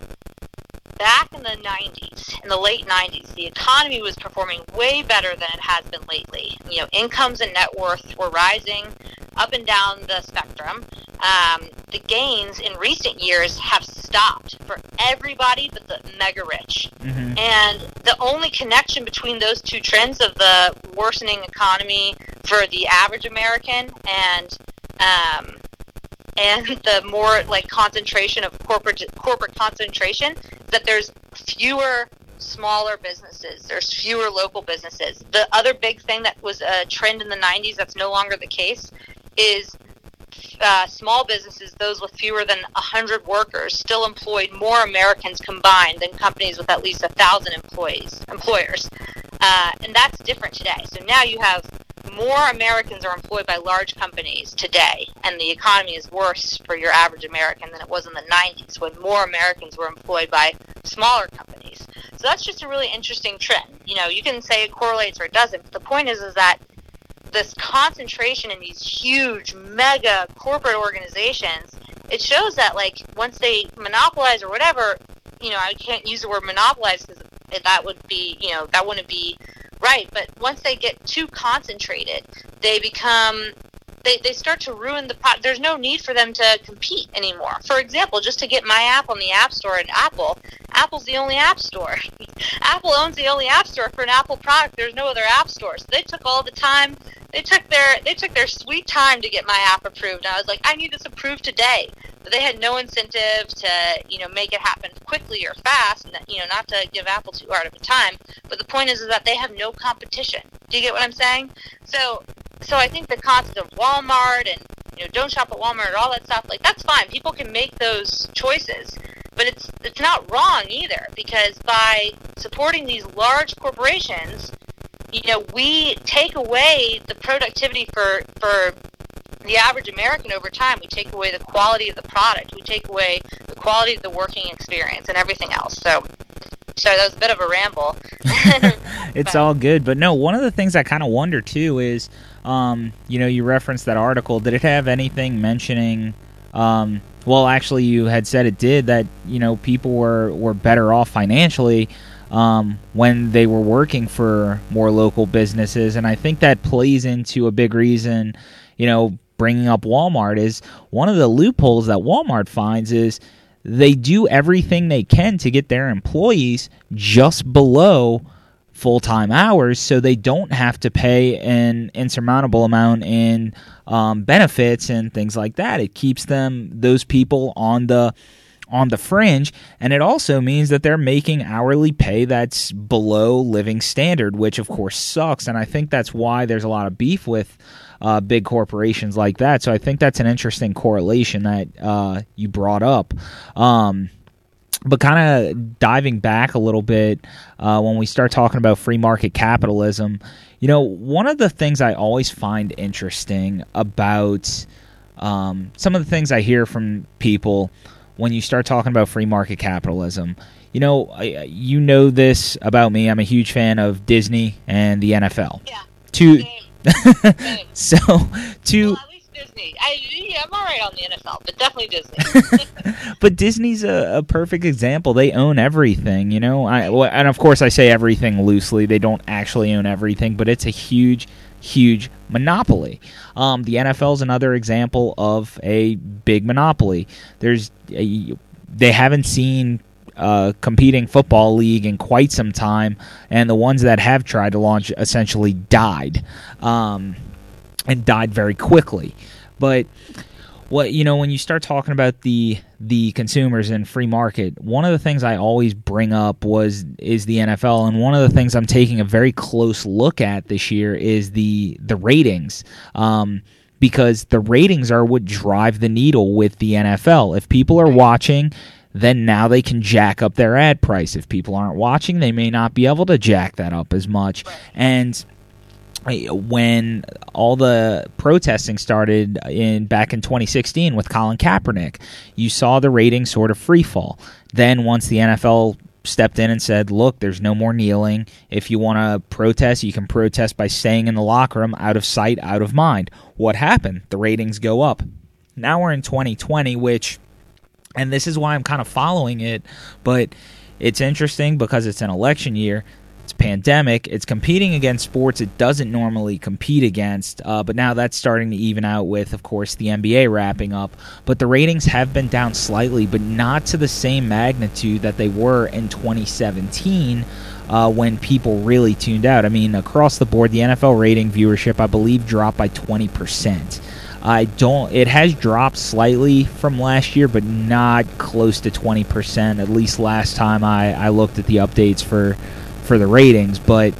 back in the 90s, in the late 90s, the economy was performing way better than it has been lately. You know, incomes and net worth were rising up and down the spectrum. Um, the gains in recent years have stopped for everybody but the mega rich. Mm-hmm. And the only connection between those two trends of the worsening economy for the average American and um, and the more like concentration of corporate corporate concentration that there's fewer smaller businesses there's fewer local businesses. The other big thing that was a trend in the 90s that's no longer the case is uh, small businesses those with fewer than 100 workers still employed more americans combined than companies with at least thousand employees employers. Uh, and that's different today. So now you have more Americans are employed by large companies today, and the economy is worse for your average American than it was in the 90s when more Americans were employed by smaller companies. So that's just a really interesting trend. You know, you can say it correlates or it doesn't, but the point is, is that this concentration in these huge, mega corporate organizations, it shows that, like, once they monopolize or whatever, you know, I can't use the word monopolize because that would be, you know, that wouldn't be Right, but once they get too concentrated, they become they, they start to ruin the pot. There's no need for them to compete anymore. For example, just to get my app on the App Store and Apple, Apple's the only app store. *laughs* Apple owns the only app store for an Apple product. There's no other app store. So they took all the time they took their they took their sweet time to get my app approved. And I was like, I need this approved today. But they had no incentive to you know make it happen quickly or fast. And, you know, not to give Apple too hard of a time. But the point is, is that they have no competition. Do you get what I'm saying? So so I think the concept of Walmart and you know don't shop at Walmart and all that stuff like that's fine. People can make those choices. But it's it's not wrong either because by supporting these large corporations, you know, we take away the productivity for for the average American over time. We take away the quality of the product. We take away the quality of the working experience and everything else. So, sorry, that was a bit of a ramble. *laughs* it's *laughs* but. all good, but no. One of the things I kind of wonder too is, um, you know, you referenced that article. Did it have anything mentioning? Um, well, actually, you had said it did that. You know, people were were better off financially um, when they were working for more local businesses. And I think that plays into a big reason, you know, bringing up Walmart is one of the loopholes that Walmart finds is they do everything they can to get their employees just below full time hours so they don't have to pay an insurmountable amount in um, benefits and things like that. It keeps them, those people, on the on the fringe, and it also means that they're making hourly pay that's below living standard, which of course sucks. And I think that's why there's a lot of beef with uh, big corporations like that. So I think that's an interesting correlation that uh, you brought up. Um, but kind of diving back a little bit uh, when we start talking about free market capitalism, you know, one of the things I always find interesting about um, some of the things I hear from people when you start talking about free market capitalism. You know, I, you know this about me. I'm a huge fan of Disney and the NFL. Yeah. To *laughs* so to Disney. I, yeah, I'm all right on the NFL, but definitely Disney. *laughs* but Disney's a, a, perfect example. They own everything, you know. I and of course I say everything loosely. They don't actually own everything, but it's a huge huge monopoly. Um, the NFL is another example of a big monopoly. There's a, they haven't seen a competing football league in quite some time, and the ones that have tried to launch essentially died, um, and died very quickly. But what you know when you start talking about the the consumers and free market one of the things i always bring up was is the nfl and one of the things i'm taking a very close look at this year is the the ratings. Um, because the ratings are what drive the needle with the nfl if people are watching then now they can jack up their ad price. If people aren't watching they may not be able to jack that up as much. And when all the protesting started in back in 2016 with Colin Kaepernick, you saw the ratings sort of free fall. Then once the NFL stepped in and said, "Look, there's no more kneeling. If you want to protest, you can protest by staying in the locker room, out of sight, out of mind." What happened? The ratings go up. Now we're in 2020, which and this is why I'm kind of following it, but it's interesting because it's an election year pandemic. It's competing against sports it doesn't normally compete against, uh, but now that's starting to even out with, of course, the NBA wrapping up. But the ratings have been down slightly, but not to the same magnitude that they were in 2017. Uh, when people really tuned out. I mean, across the board, the NFL rating viewership, I believe, dropped by 20%. I don't. It has dropped slightly from last year, but not close to 20%. At least last time I, I looked at the updates for for the ratings. But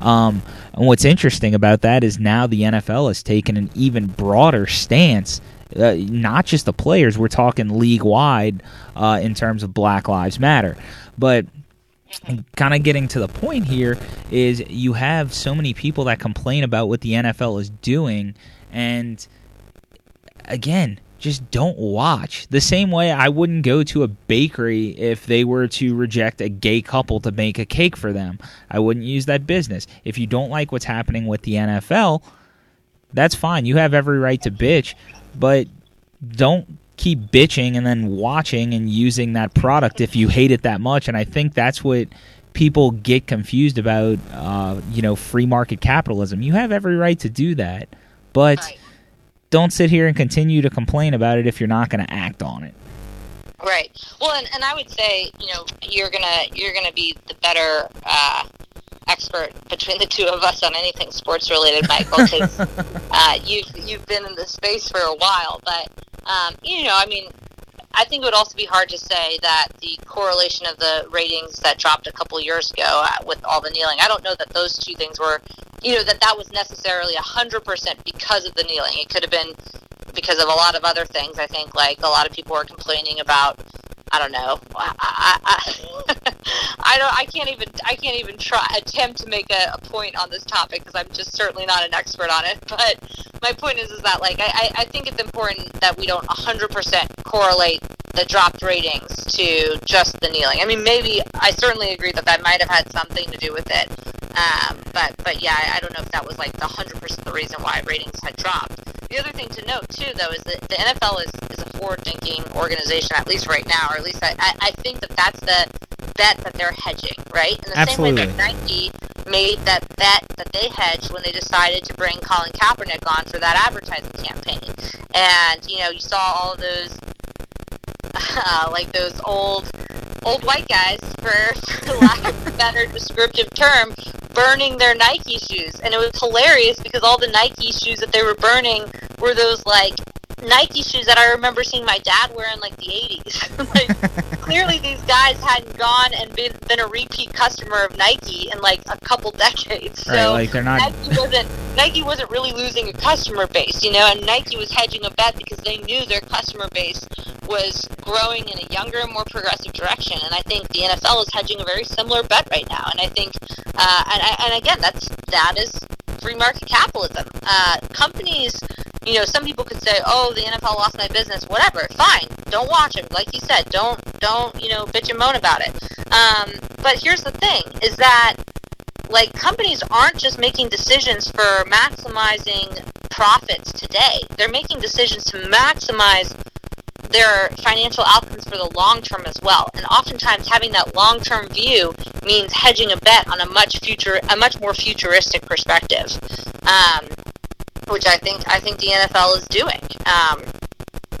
um, and what's interesting about that is now the NFL has taken an even broader stance. Uh, not just the players, we're talking league wide uh, in terms of Black Lives Matter. But kind of getting to the point here is you have so many people that complain about what the NFL is doing. And again, just don't watch. The same way I wouldn't go to a bakery if they were to reject a gay couple to make a cake for them. I wouldn't use that business. If you don't like what's happening with the NFL, that's fine. You have every right to bitch, but don't keep bitching and then watching and using that product if you hate it that much. And I think that's what people get confused about, uh, you know, free market capitalism. You have every right to do that, but. Don't sit here and continue to complain about it if you're not going to act on it. Right. Well, and, and I would say, you know, you're gonna you're gonna be the better uh, expert between the two of us on anything sports related, Michael, because *laughs* uh, you've you've been in the space for a while. But um, you know, I mean, I think it would also be hard to say that the correlation of the ratings that dropped a couple years ago uh, with all the kneeling. I don't know that those two things were, you know, that that was necessarily hundred percent because of the kneeling. It could have been because of a lot of other things. I think like a lot of people were complaining about I don't know. I, I, I, don't. I can't even. I can't even try attempt to make a, a point on this topic because I'm just certainly not an expert on it. *laughs* But my point is, is that like I, I think it's important that we don't 100% correlate the dropped ratings to just the kneeling. I mean, maybe I certainly agree that that might have had something to do with it. Um, but but yeah, I, I don't know if that was like the 100% the reason why ratings had dropped. The other thing to note too, though, is that the NFL is, is a forward-thinking organization, at least right now, or at least I, I think that that's the bet that they're hedging, right? In the Absolutely. same way that Nike made that bet that they hedged when they decided to bring Colin Kaepernick on for that advertising campaign, and you know you saw all of those, *laughs* uh, like those old old white guys, *laughs* for, lack of a better descriptive term, burning their Nike shoes. And it was hilarious because all the Nike shoes that they were burning were those like Nike shoes that I remember seeing my dad wear in like the 80s. *laughs* like, *laughs* clearly these guys hadn't gone and been, been a repeat customer of Nike in like a couple decades. So right, like they're not Nike wasn't Nike wasn't really losing a customer base, you know, and Nike was hedging a bet because they knew their customer base was growing in a younger and more progressive direction. And I think the NFL is hedging a very similar bet right now. And I think, uh, and, and again, that's that is free market capitalism. Uh, companies, you know, some people could say, "Oh, the NFL lost my business." Whatever, fine. Don't watch it. Like you said, don't don't you know bitch and moan about it. Um, but here's the thing: is that like companies aren't just making decisions for maximizing profits today. They're making decisions to maximize their financial outcomes for the long term as well. And oftentimes having that long term view means hedging a bet on a much future a much more futuristic perspective. Um, which I think I think the NFL is doing. Um,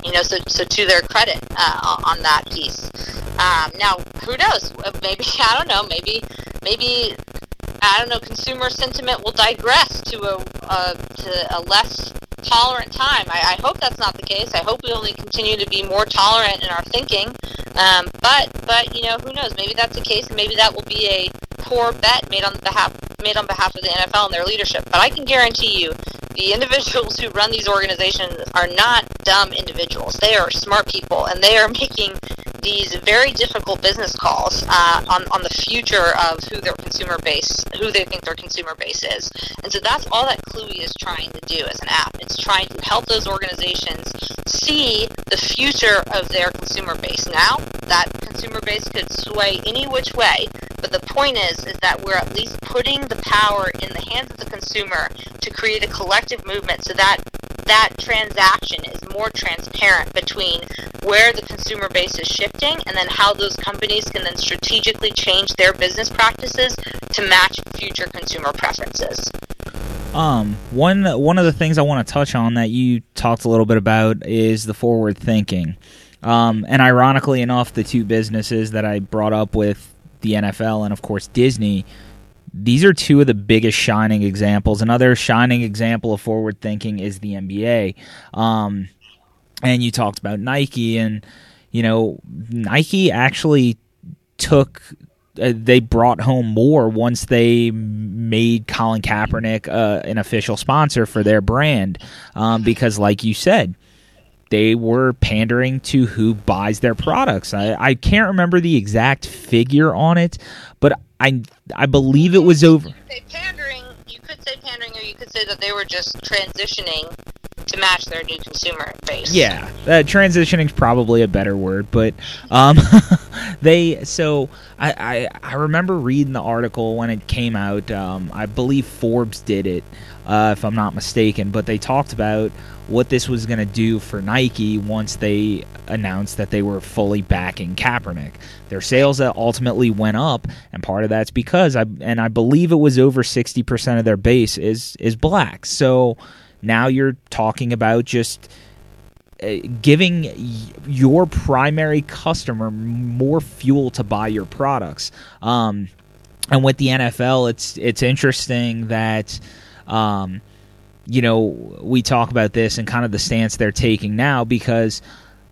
you know, so so to their credit uh, on that piece. Um, now, who knows? Maybe *laughs* I don't know. Maybe maybe I don't know. Consumer sentiment will digress to a, a to a less tolerant time. I, I, hope that's not the case. I hope we only continue to be more tolerant in our thinking. Um, but but you know who knows? Maybe that's the case, maybe that will be a poor bet made on behalf made on behalf of the NFL and their leadership. But I can guarantee you, the *laughs* individuals who run these organizations are not dumb individuals. They are smart people, and they are making these very difficult business calls uh, on, on the future of who their consumer base, who they think their consumer base is. And so that's all that Cluey is trying to do as an app. It's trying to help those organizations see the future of their consumer base. Now, that consumer base could sway any which way, but the point is, is that we're at least putting the power in the hands of the consumer to create a collective movement so that that transaction is more transparent between where the consumer base is shifting and then how those companies can then strategically change their business practices to match future consumer preferences. Um, one one of the things I want to touch on that you talked a little bit about is the forward thinking. Um, and ironically enough, the two businesses that I brought up with the NFL and of course Disney these are two of the biggest shining examples. Another shining example of forward thinking is the NBA. Um, and you talked about Nike, and you know Nike actually took. Uh, they brought home more once they made Colin Kaepernick uh, an official sponsor for their brand, um, because, like you said, they were pandering to who buys their products. I, I can't remember the exact figure on it, but I I believe it was over. pandering. You could say pandering, or you could say that they were just transitioning to match their new consumer base. Yeah, uh, transitioning is probably a better word, but um, *laughs* they. So I, I, I remember reading the article when it came out. Um, I believe Forbes did it, uh, if I'm not mistaken. But they talked about what this was going to do for Nike once they announced that they were fully backing Kaepernick. Their sales ultimately went up, and part of that's because I and I believe it was over sixty percent of their base is is black. So now you're talking about just uh, giving your primary customer more fuel to buy your products. Um, and with the NFL, it's it's interesting that. Um, you know, we talk about this and kind of the stance they're taking now because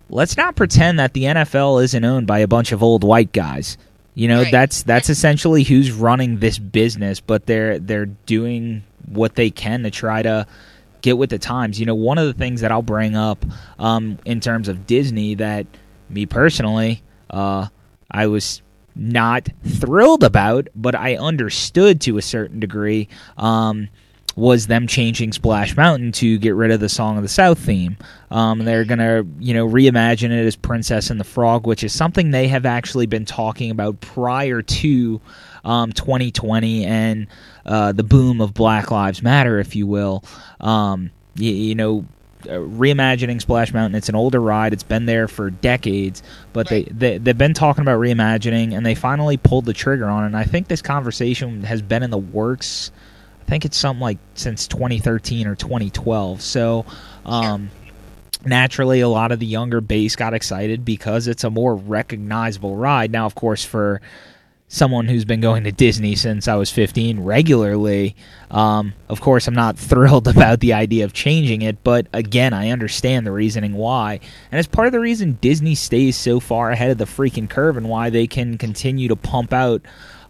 let's not pretend that the NFL isn't owned by a bunch of old white guys. You know, Right. that's that's essentially who's running this business, but they're they're doing what they can to try to get with the times. You know, one of the things that I'll bring up um, in terms of Disney that me personally, uh, I was not thrilled about, but I understood to a certain degree. Um, was them changing Splash Mountain to get rid of the Song of the South theme. Um, they're gonna, you know, reimagine it as Princess and the Frog, which is something they have actually been talking about prior to um, 2020 and uh, the boom of Black Lives Matter, if you will. Um, you, you know, uh, reimagining Splash Mountain. It's an older ride. It's been there for decades, but Right. they, they they've been talking about reimagining, and they finally pulled the trigger on it. And I think this conversation has been in the works. Think it's something like since 2013 or 2012. So, um, naturally, a lot of the younger base got excited because it's a more recognizable ride. Now, of course, for someone who's been going to Disney since I was 15 regularly, um, of course, I'm not *laughs* thrilled about the idea of changing it. But again, I understand the reasoning why, and it's part of the reason Disney stays so far ahead of the freaking curve and why they can continue to pump out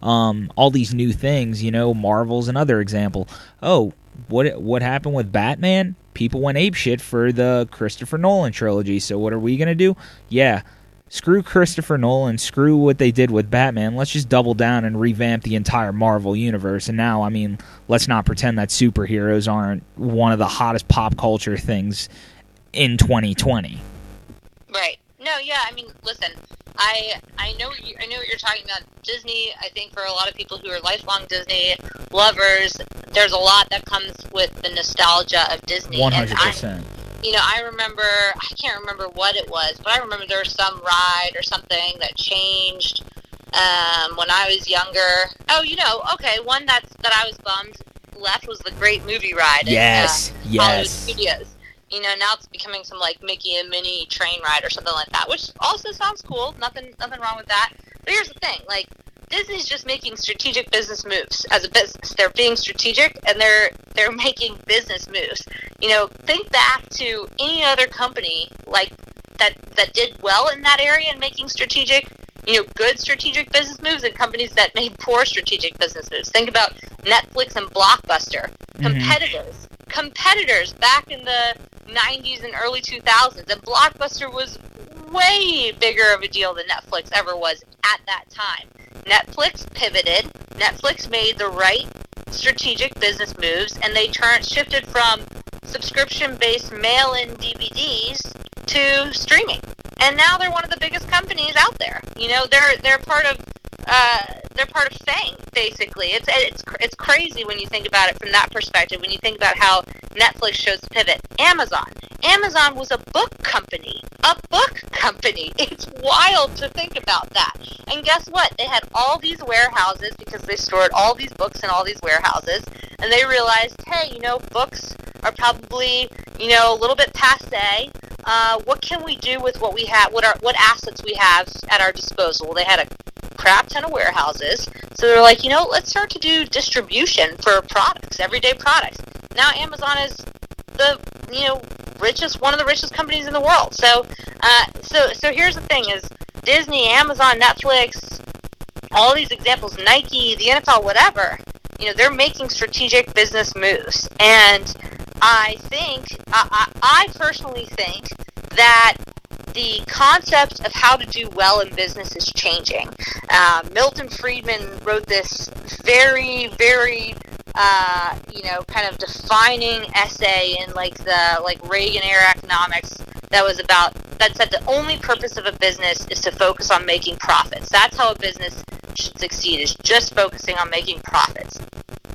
um, all these new things. You know, Marvel's another example. Oh, what what happened with Batman? People went apeshit for the Christopher Nolan trilogy. So what are we gonna do? Yeah, screw Christopher Nolan, screw what they did with Batman. Let's just double down and revamp the entire Marvel universe. And now, I mean, let's not pretend that superheroes aren't one of the hottest pop culture things in 2020. Right. No, yeah. I mean, listen. I I know you, I know what you're talking about. Disney. I think for a lot of people who are lifelong Disney lovers, there's a lot that comes with the nostalgia of Disney. One hundred percent. you know, I remember, I can't remember what it was, but I remember there was some ride or something that changed um, when I was younger. Oh, you know, okay, one that's, that I was bummed left was the Great Movie Ride. at, uh, Yes, Hollywood yes. Studios. You know, now it's becoming some like Mickey and Minnie train ride or something like that, which also sounds cool. Nothing, nothing wrong with that. But here's the thing: like Disney's just making strategic business moves as a business. They're being strategic and they're they're making business moves. You know, think back to any other company like that that did well in that area and making strategic, you know, good strategic business moves and companies that made poor strategic business moves. Think about Netflix and Blockbuster, Mhm. competitors, competitors back in the 90s and early 2000s. And Blockbuster was way bigger of a deal than Netflix ever was at that time. Netflix pivoted. Netflix made the right strategic business moves, and they turned shifted from subscription-based mail-in DVDs to streaming. And now they're one of the biggest companies out there. You know, they're they're part of uh, they're part of FAANG, basically. It's it's it's crazy when you think about it from that perspective. When you think about how Netflix to pivot, Amazon. Amazon was a book company, a book company. *laughs* It's wild to think about that. And guess what? They had all these warehouses because they stored all these books in all these warehouses, and they realized, hey, you know, books are probably you know a little bit passe. Uh, what can we do with what we have? What are what assets we have at our disposal? They had a crap ton of warehouses. So they're like, you know, let's start to do distribution for products, everyday products. Now Amazon is the you know richest one of the richest companies in the world. So uh, so so here's the thing: is Disney, Amazon, Netflix, all these examples, Nike, the NFL, whatever. You know, they're making strategic business moves, and I think I, I, I personally think that the concept of how to do well in business is changing. Uh, Milton Friedman wrote this very, very, uh, you know, kind of defining essay in like the like Reagan era economics that was about that said the only purpose of a business is to focus on making profits. That's how a business should succeed is just focusing on making profits.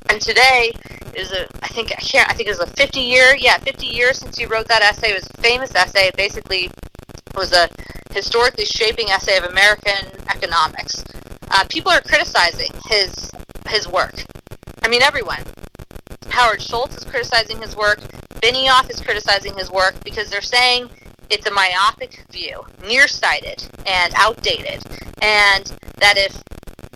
And today is a I think I can't I think it was a 50 year yeah 50 years since he wrote that essay. It was a famous essay. Basically was a historically shaping essay of American economics. Uh, people are criticizing his his work. I mean, everyone. Howard Schultz is criticizing his work. Benioff is criticizing his work because they're saying it's a myopic view, nearsighted and outdated, and that if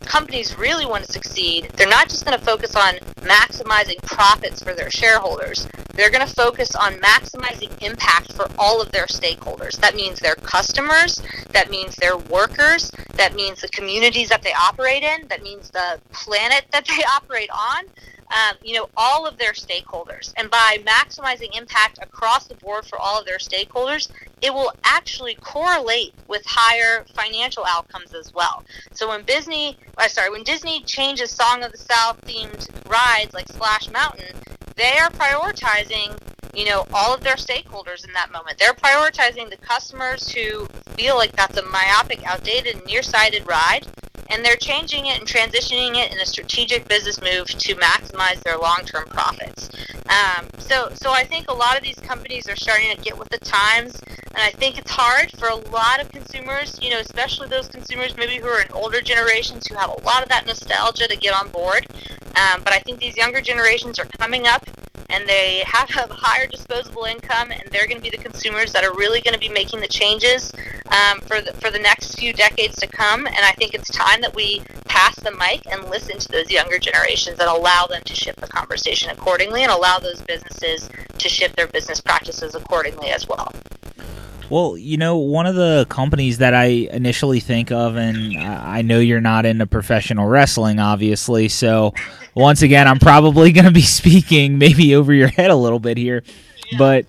companies really want to succeed, they're not just going to focus on maximizing profits for their shareholders. They're going to focus on maximizing impact for all of their stakeholders. That means their customers, that means their workers, that means the communities that they operate in, that means the planet that *laughs* they operate on um, you know, all of their stakeholders. And by maximizing impact across the board for all of their stakeholders, it will actually correlate with higher financial outcomes as well. So when Disney, uh, sorry, when Disney changes Song of the South themed rides like Splash Mountain, they are prioritizing you know all of their stakeholders in that moment they're prioritizing the customers who feel like that's a myopic outdated nearsighted ride and they're changing it and transitioning it in a strategic business move to maximize their long-term profits. Um, so, so I think a lot of these companies are starting to get with the times, and I think it's hard for a lot of consumers, you know, especially those consumers maybe who are in older generations who have a lot of that nostalgia to get on board. Um, but I think these younger generations are coming up and they have a higher disposable income, and they're going to be the consumers that are really going to be making the changes um, for the, for the next few decades to come. And I think it's time that we pass the mic and listen to those younger generations and allow them to shift the conversation accordingly, and allow those businesses to shift their business practices accordingly as well. Well, you know, one of the companies that I initially think of, and I know you're not into professional wrestling, obviously, so once again, I'm probably *laughs* going to be speaking maybe over your head a little bit here, yeah. but,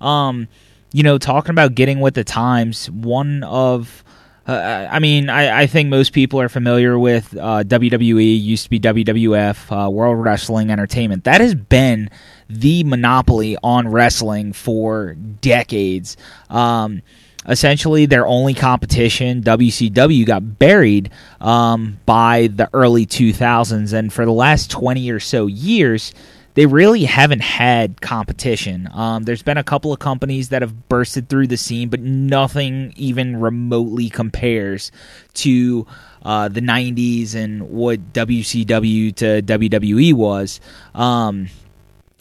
um, you know, talking about getting with the times, one of uh, I mean, I, I, think most people are familiar with uh, WWE, used to be WWF, uh, World Wrestling Entertainment. That has been the monopoly on wrestling for decades. Um, essentially, their only competition, WCW, got buried um, by the early 2000s. And for the last 20 or so years, they really haven't had competition. Um, there's been a couple of companies that have bursted through the scene, but nothing even remotely compares to uh, the 90s and what WCW to WWE was. Um,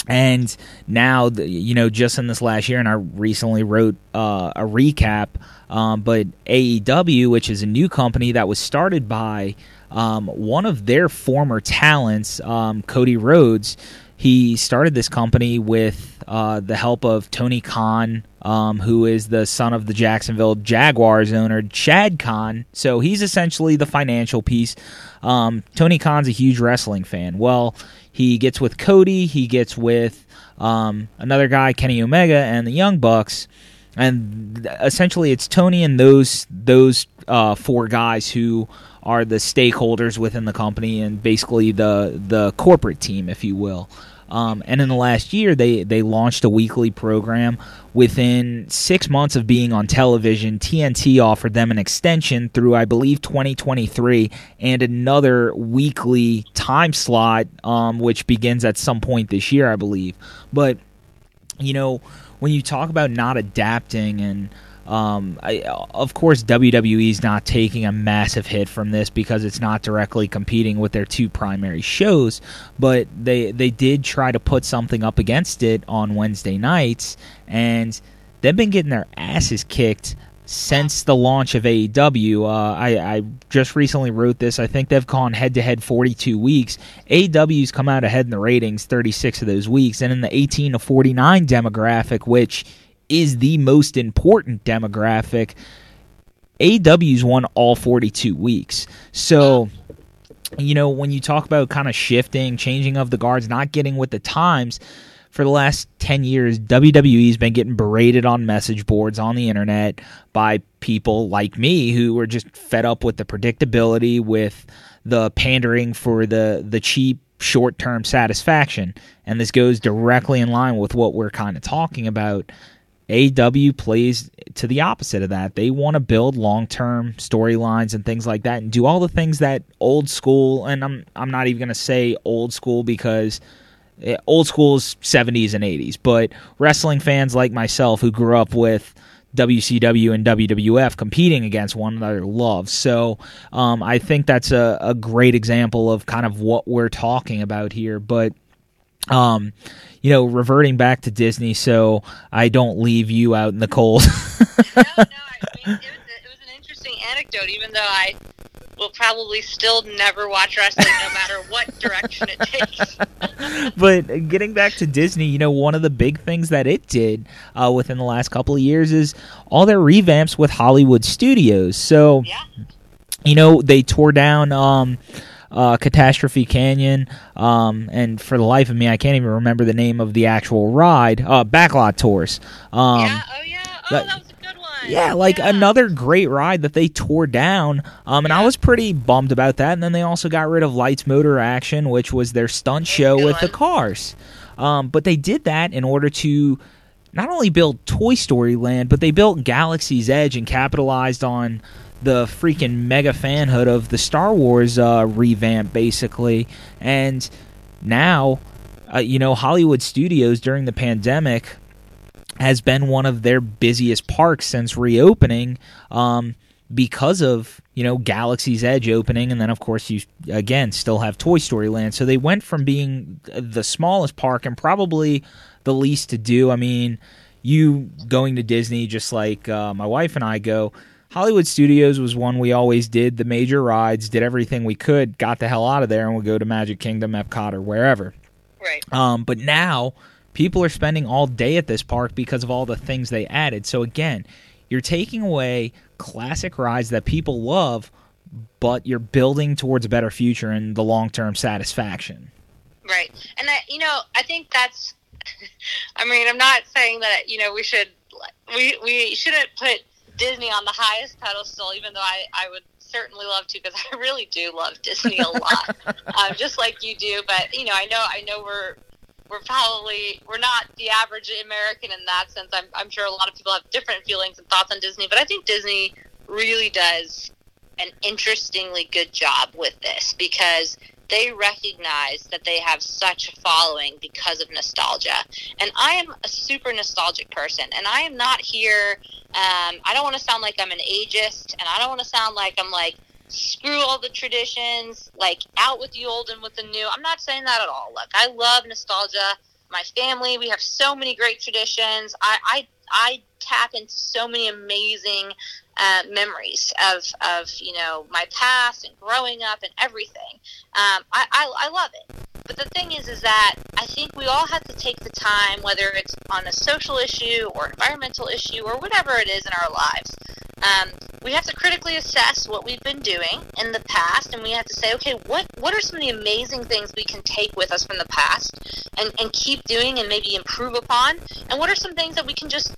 and now, you know, just in this last year, and I recently wrote uh, a recap, um, but AEW, which is a new company that was started by um, one of their former talents, um, Cody Rhodes, he started this company with uh, the help of Tony Khan, um, who is the son of the Jacksonville Jaguars owner, Shad Khan. So he's essentially the financial piece. Um, Tony Khan's a huge wrestling fan. Well, he gets with Cody, he gets with um, another guy, Kenny Omega, and the Young Bucks. And essentially, it's Tony and those those uh, four guys who are the stakeholders within the company and basically the the corporate team, if you will. Um, and in the last year, they, they launched a weekly program. Within six months of being on television, TNT offered them an extension through, I believe, 2023 and another weekly time slot, um, which begins at some point this year, I believe. But, you know, when you talk about not adapting and um, I, of course, WWE is not taking a massive hit from this because it's not directly competing with their two primary shows, but they they did try to put something up against it on Wednesday nights, and they've been getting their asses kicked since the launch of AEW. Uh, I, I, just recently wrote this. I think they've gone head to head 42 weeks. AEW's come out ahead in the ratings 36 of those weeks, and in the 18 to 49 demographic, which is the most important demographic. AEW's won all 42 weeks. So, you know, when you talk about kind of shifting, changing of the guards, not getting with the times, for the last 10 years, WWE's been getting berated on message boards on the internet by people like me who are just fed up with the predictability, with the pandering for the, the cheap short term satisfaction. And this goes directly in line with what we're kind of talking about AEW plays to the opposite of that. They want to build long-term storylines and things like that and do all the things that old school and I'm I'm not even going to say old school because eh, old school is 70s and 80s, but wrestling fans like myself who grew up with WCW and WWF competing against one another love. So um, I think that's a, a great example of kind of what we're talking about here. But um, you know, reverting back to Disney, so I don't leave you out in the cold. *laughs* no, no, I mean, it was, it was an interesting anecdote, even though I will probably still never watch wrestling no matter what direction it takes. *laughs* but getting back to Disney, you know, one of the big things that it did uh, within the last couple of years is all their revamps with Hollywood studios. So, yeah. you know, they tore down. Um, uh, Catastrophe Canyon, um, and for the life of me, I can't even remember the name of the actual ride. Uh, Backlot Tours. Um, yeah. Oh yeah. Oh, that, that was a good one. Yeah, like yeah. another great ride that they tore down. Um, and yeah. I was pretty bummed about that. And then they also got rid of Lights Motor Action, which was their stunt show with one. the cars. Um, but they did that in order to not only build Toy Story Land, but they built Galaxy's Edge and capitalized on the freaking mega fanhood of the Star Wars uh, revamp, basically. And now, uh, you know, Hollywood Studios during the pandemic has been one of their busiest parks since reopening um, because of you know Galaxy's Edge opening, and then of course you again still have Toy Story Land. So they went from being the smallest park and probably the least to do. I mean, you going to Disney just like uh, my wife and I go Hollywood Studios was one we always did the major rides, did everything we could, got the hell out of there, and would go to Magic Kingdom, Epcot, or wherever. Right. Um, but now people are spending all day at this park because of all the things they added. So again, you're taking away classic rides that people love, but you're building towards a better future and the long term satisfaction. Right. And I, you know, I think that's *laughs* I mean, I'm not saying that, you know, we should we we shouldn't put Disney on the highest pedestal, even though I, I would certainly love to because *laughs* I really do love Disney a lot, *laughs* um, just like you do. But you know, I know I know we're we're probably we're not the average American in that sense. I'm I'm sure a lot of people have different feelings and thoughts on Disney, but I think Disney really does an interestingly good job with this because they recognize that they have such a following because of nostalgia. And I am a super nostalgic person, and I am not here. Um, I don't want to sound like I'm an ageist, and I don't want to sound like I'm like, screw all the traditions, like out with the old and with the new. I'm not saying that at all. Look, I love nostalgia. My family, we have so many great traditions. I, I, I tap into so many amazing uh, memories of, of you know my past and growing up and everything. Um, I, I, I love it. But the thing is, is that I think we all have to take the time, whether it's on a social issue or environmental issue or whatever it is in our lives. Um, we have to critically assess what we've been doing in the past, and we have to say, okay, what what are some of the amazing things we can take with us from the past and, and keep doing and maybe improve upon, and what are some things that we can just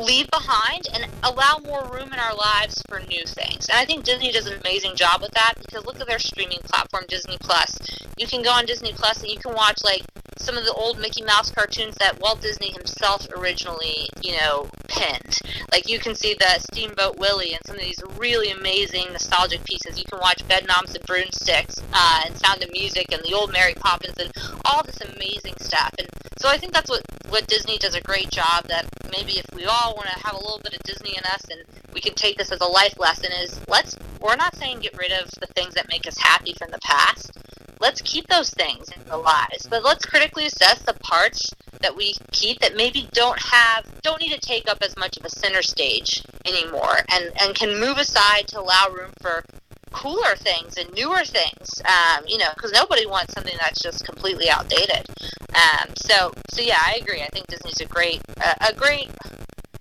leave behind and allow more room in our lives for new things. And I think Disney does an amazing job with that because look at their streaming platform, Disney Plus. You can go on Disney Plus and you can watch like some of the old Mickey Mouse cartoons that Walt Disney himself originally, you know, penned. Like you can see the Steamboat Willie and some of these really amazing nostalgic pieces. You can watch Bedknobs and Broomsticks uh, and Sound of Music and the old Mary Poppins and all this amazing stuff. And so I think that's what what Disney does a great job. That maybe if we all want to have a little bit of Disney in us and we can take this as a life lesson is let's we're not saying get rid of the things that make us happy from the past. Let's keep those things in the lives but let's critically assess the parts that we keep that maybe don't have don't need to take up as much of a center stage anymore and and can move aside to allow room for cooler things and newer things um, you know because nobody wants something that's just completely outdated. Um, so so yeah i agree. I think disney's a great uh, a great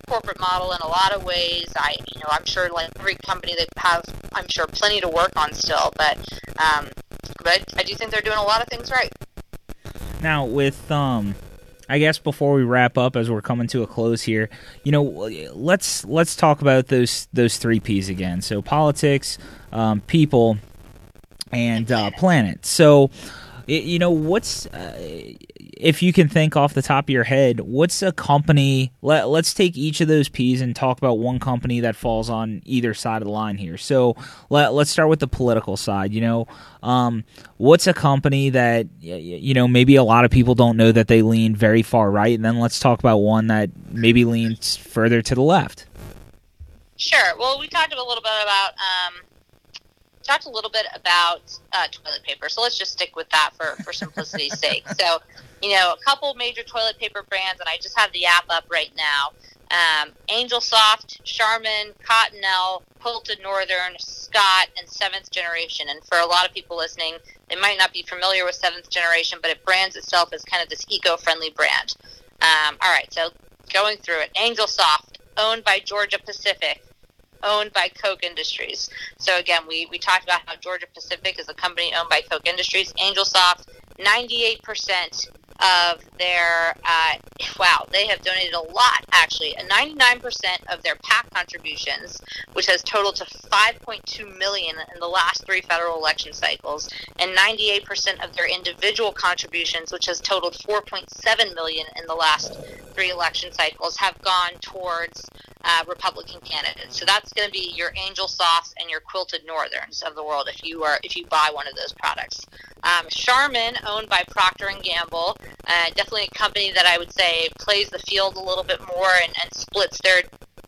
corporate model in a lot of ways. I, you know, I'm sure like every company they have, I'm sure plenty to work on still, but, um, but I do think they're doing a lot of things right. Now with, um, I guess before we wrap up, as we're coming to a close here, you know, let's let's talk about those those three P's again. So politics, um, people, and uh, planet. So, you know, what's uh, if you can think off the top of your head, what's a company? Let, us take each of those P's and talk about one company that falls on either side of the line here. So let, let's start with the political side. You know, um, what's a company that, you know, maybe a lot of people don't know that they lean very far right? And then let's talk about one that maybe leans further to the left. Sure. Well, we talked a little bit about. Um talked a little bit about uh, toilet paper, so let's just stick with that for, for simplicity's *laughs* sake. So, you know, a couple major toilet paper brands, and I just have the app up right now. Um, Angel Soft, Charmin, Cottonelle, Quilted Northern, Scott, and Seventh Generation. And for a lot of people listening, they might not be familiar with Seventh Generation, but it brands itself as kind of this eco-friendly brand. Um, all right, so going through it, Angel Soft, owned by Georgia Pacific, owned by Koch Industries. So again, we, we talked about how Georgia Pacific is a company owned by Koch Industries. Angel Soft, 98% of their uh, wow they have donated a lot actually. A 99% of their pac contributions which has totaled to 5.2 million in the last three federal election cycles and 98% of their individual contributions which has totaled 4.7 million in the last three election cycles have gone towards uh, Republican candidates. So that's going to be your Angel Softs and your Quilted Northerns of the world if you are if you buy one of those products. Um, Charmin, owned by Procter and Gamble, uh, definitely a company that I would say plays the field a little bit more and, and splits their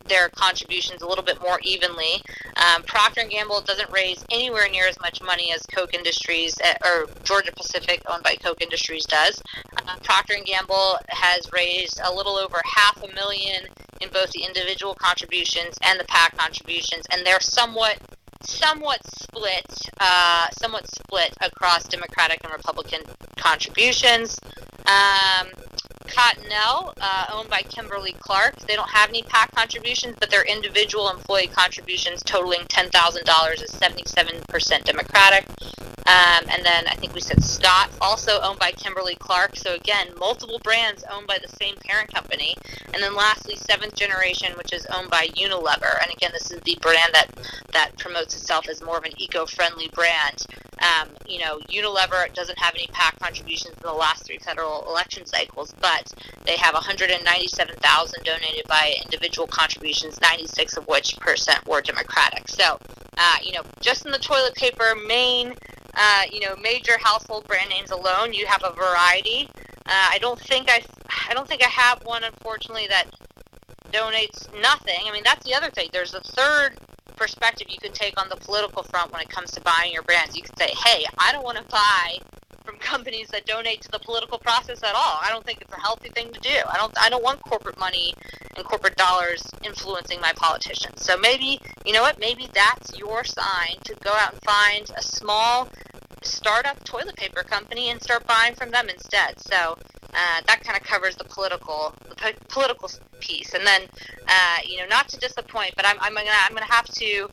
their contributions a little bit more evenly. Um, Procter and Gamble doesn't raise anywhere near as much money as Koch Industries uh, or Georgia Pacific, owned by Koch Industries, does. Uh, Procter and Gamble has raised a little over half a million in both the individual contributions and the PAC contributions, and they're somewhat somewhat split, uh, somewhat split across Democratic and Republican contributions. Um, Cottonelle, uh, owned by Kimberly Clark, they don't have any PAC contributions, but their individual employee contributions totaling $10,000 is 77% Democratic. Um, and then I think we said Scott, also owned by Kimberly Clark. So again, multiple brands owned by the same parent company. And then lastly, Seventh Generation, which is owned by Unilever. And again, this is the brand that that promotes itself as more of an eco-friendly brand. Um, you know, Unilever doesn't have any PAC contributions in the last three federal election cycles, but they have 197,000 donated by individual contributions, 96 of which percent were Democratic. So, uh, you know, just in the toilet paper main uh, you know, major household brand names alone, you have a variety. Uh, I don't think I, I don't think I have one, unfortunately, that donates nothing. I mean, that's the other thing. There's a third perspective you can take on the political front when it comes to buying your brands. You could say, hey, I don't want to buy from *laughs* companies that donate to the political process at all. I don't think it's a healthy thing to do. I don't I don't want corporate money and corporate dollars influencing my politicians. So maybe, you know what, maybe that's your sign to go out and find a small startup toilet paper company and start buying from them instead. So uh, that kind of covers the political the po- political piece. And then, uh, you know, not to disappoint, but I'm, I'm gonna I'm gonna have to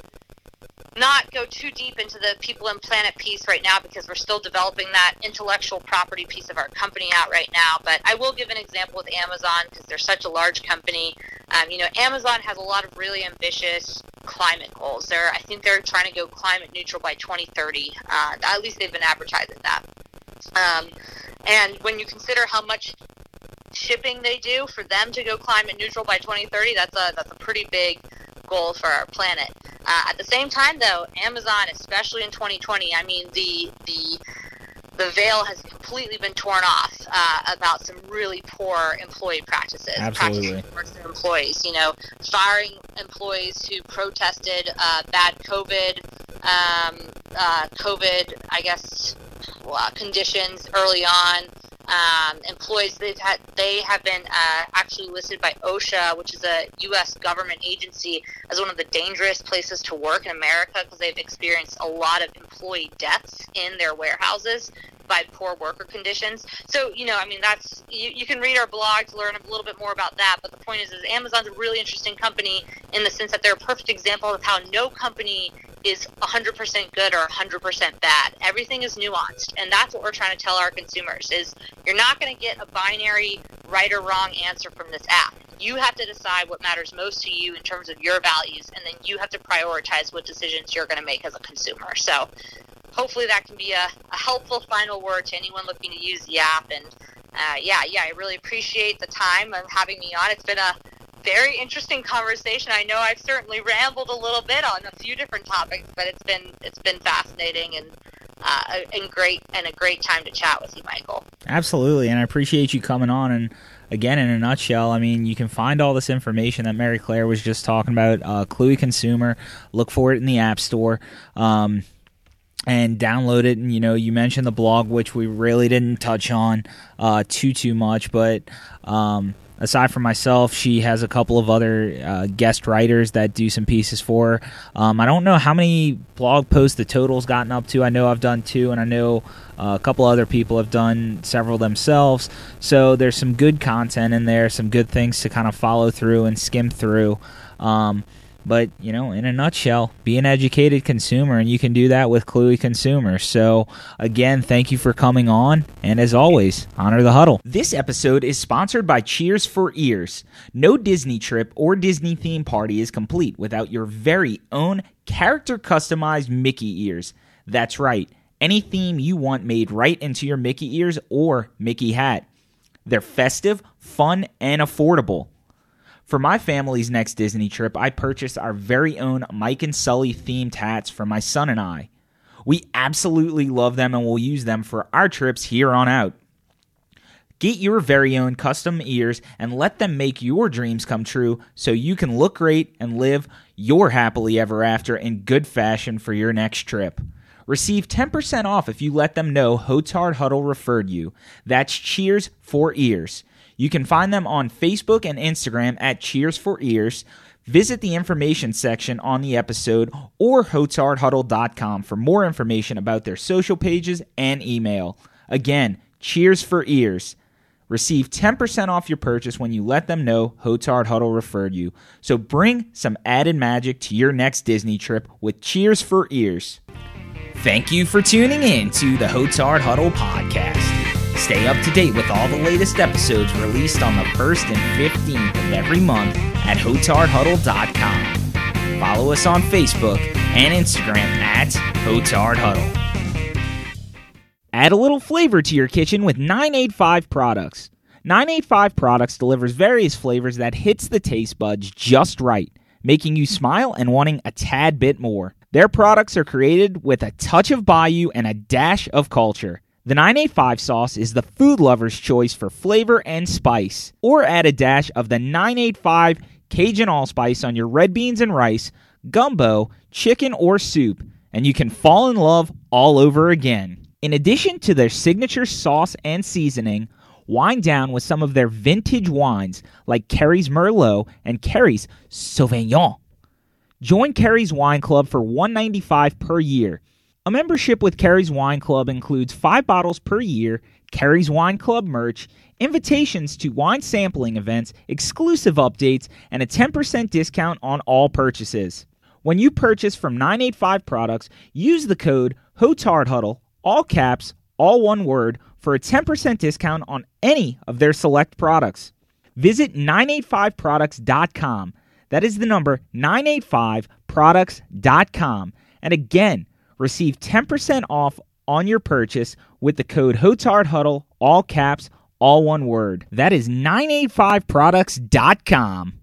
not go too deep into the people and planet piece right now because we're still developing that intellectual property piece of our company out right now. But I will give an example with Amazon because they're such a large company. Um, you know, Amazon has a lot of really ambitious climate goals. They're, I think they're trying to go climate neutral by 2030. Uh, at least they've been advertising that. Um, and when you consider how much shipping they do for them to go climate neutral by 2030, that's a that's a pretty big goal for our planet. Uh, at the same time, though, Amazon, especially in 2020, I mean the the the veil has completely been torn off uh, about some really poor employee practices. Absolutely. Practices their employees, you know, firing employees who protested uh, bad COVID, um, uh, COVID, I guess, conditions early on um, employees they've had they have been uh, actually listed by OSHA, which is a U.S. government agency, as one of the dangerous places to work in America because they've experienced a lot of employee deaths in their warehouses by poor worker conditions. So, you know, I mean, that's you, you can read our blog to learn a little bit more about that. But the point is, is Amazon's a really interesting company in the sense that they're a perfect example of how no company is 100% good or 100% bad. Everything is nuanced, and that's what we're trying to tell our consumers is you're not going to get a binary right or wrong answer from this app. You have to decide what matters most to you in terms of your values, and then you have to prioritize what decisions you're going to make as a consumer. So hopefully that can be a, a helpful final word to anyone looking to use the app. And uh, yeah, yeah, I really appreciate the time of having me on. It's been a very interesting conversation. I know I've certainly rambled a little bit on a few different topics, but it's been it's been fascinating and uh, and great and a great time to chat with you, Michael. Absolutely, and I appreciate you coming on. And again, in a nutshell, I mean, you can find all this information that Mary Claire was just talking about. Uh, Cluey Consumer, look for it in the App Store. Um, and download it. And you know, you mentioned the blog, which we really didn't touch on uh, too too much, but um, aside from myself, she has a couple of other uh, guest writers that do some pieces for her. Um, I don't know how many blog posts the total's gotten up to. I know I've done two, and I know uh, a couple other people have done several themselves. So there's some good content in there, some good things to kind of follow through and skim through. Um, but, you know, in a nutshell, be an educated consumer, and you can do that with Cluey Consumer. So, again, thank you for coming on, and as always, honor the huddle. This episode is sponsored by Cheers for Ears. No Disney trip or Disney theme party is complete without your very own character customized Mickey ears. That's right, any theme you want made right into your Mickey ears or Mickey hat. They're festive, fun, and affordable. For my family's next Disney trip, I purchased our very own Mike and Sully themed hats for my son and I. We absolutely love them and will use them for our trips here on out. Get your very own custom ears and let them make your dreams come true so you can look great and live your happily ever after in good fashion for your next trip. Receive 10% off if you let them know Hotard Huddle referred you. That's Cheers for Ears. You can find them on Facebook and Instagram at Cheers for Ears. Visit the information section on the episode or hotardhuddle.com for more information about their social pages and email. Again, Cheers for Ears. Receive 10% off your purchase when you let them know Hotard Huddle referred you. So bring some added magic to your next Disney trip with Cheers for Ears. Thank you for tuning in to the Hotard Huddle podcast. Stay up to date with all the latest episodes released on the 1st and 15th of every month at HotardHuddle.com. Follow us on Facebook and Instagram at hotardhuddle. Add a little flavor to your kitchen with 985 products. 985 products delivers various flavors that hits the taste buds just right, making you smile and wanting a tad bit more. Their products are created with a touch of Bayou and a dash of culture. The 985 sauce is the food lover's choice for flavor and spice. Or add a dash of the 985 Cajun allspice on your red beans and rice, gumbo, chicken, or soup, and you can fall in love all over again. In addition to their signature sauce and seasoning, wine down with some of their vintage wines like Kerry's Merlot and Kerry's Sauvignon. Join Kerry's Wine Club for 195 per year a membership with Kerry's Wine Club includes five bottles per year, Kerry's Wine Club merch, invitations to wine sampling events, exclusive updates, and a 10% discount on all purchases. When you purchase from 985 products, use the code HOTARDHUDDLE, all caps, all one word, for a 10% discount on any of their select products. Visit 985products.com. That is the number 985products.com. And again, Receive 10% off on your purchase with the code HOTARDHUDDLE, all caps, all one word. That is 985products.com.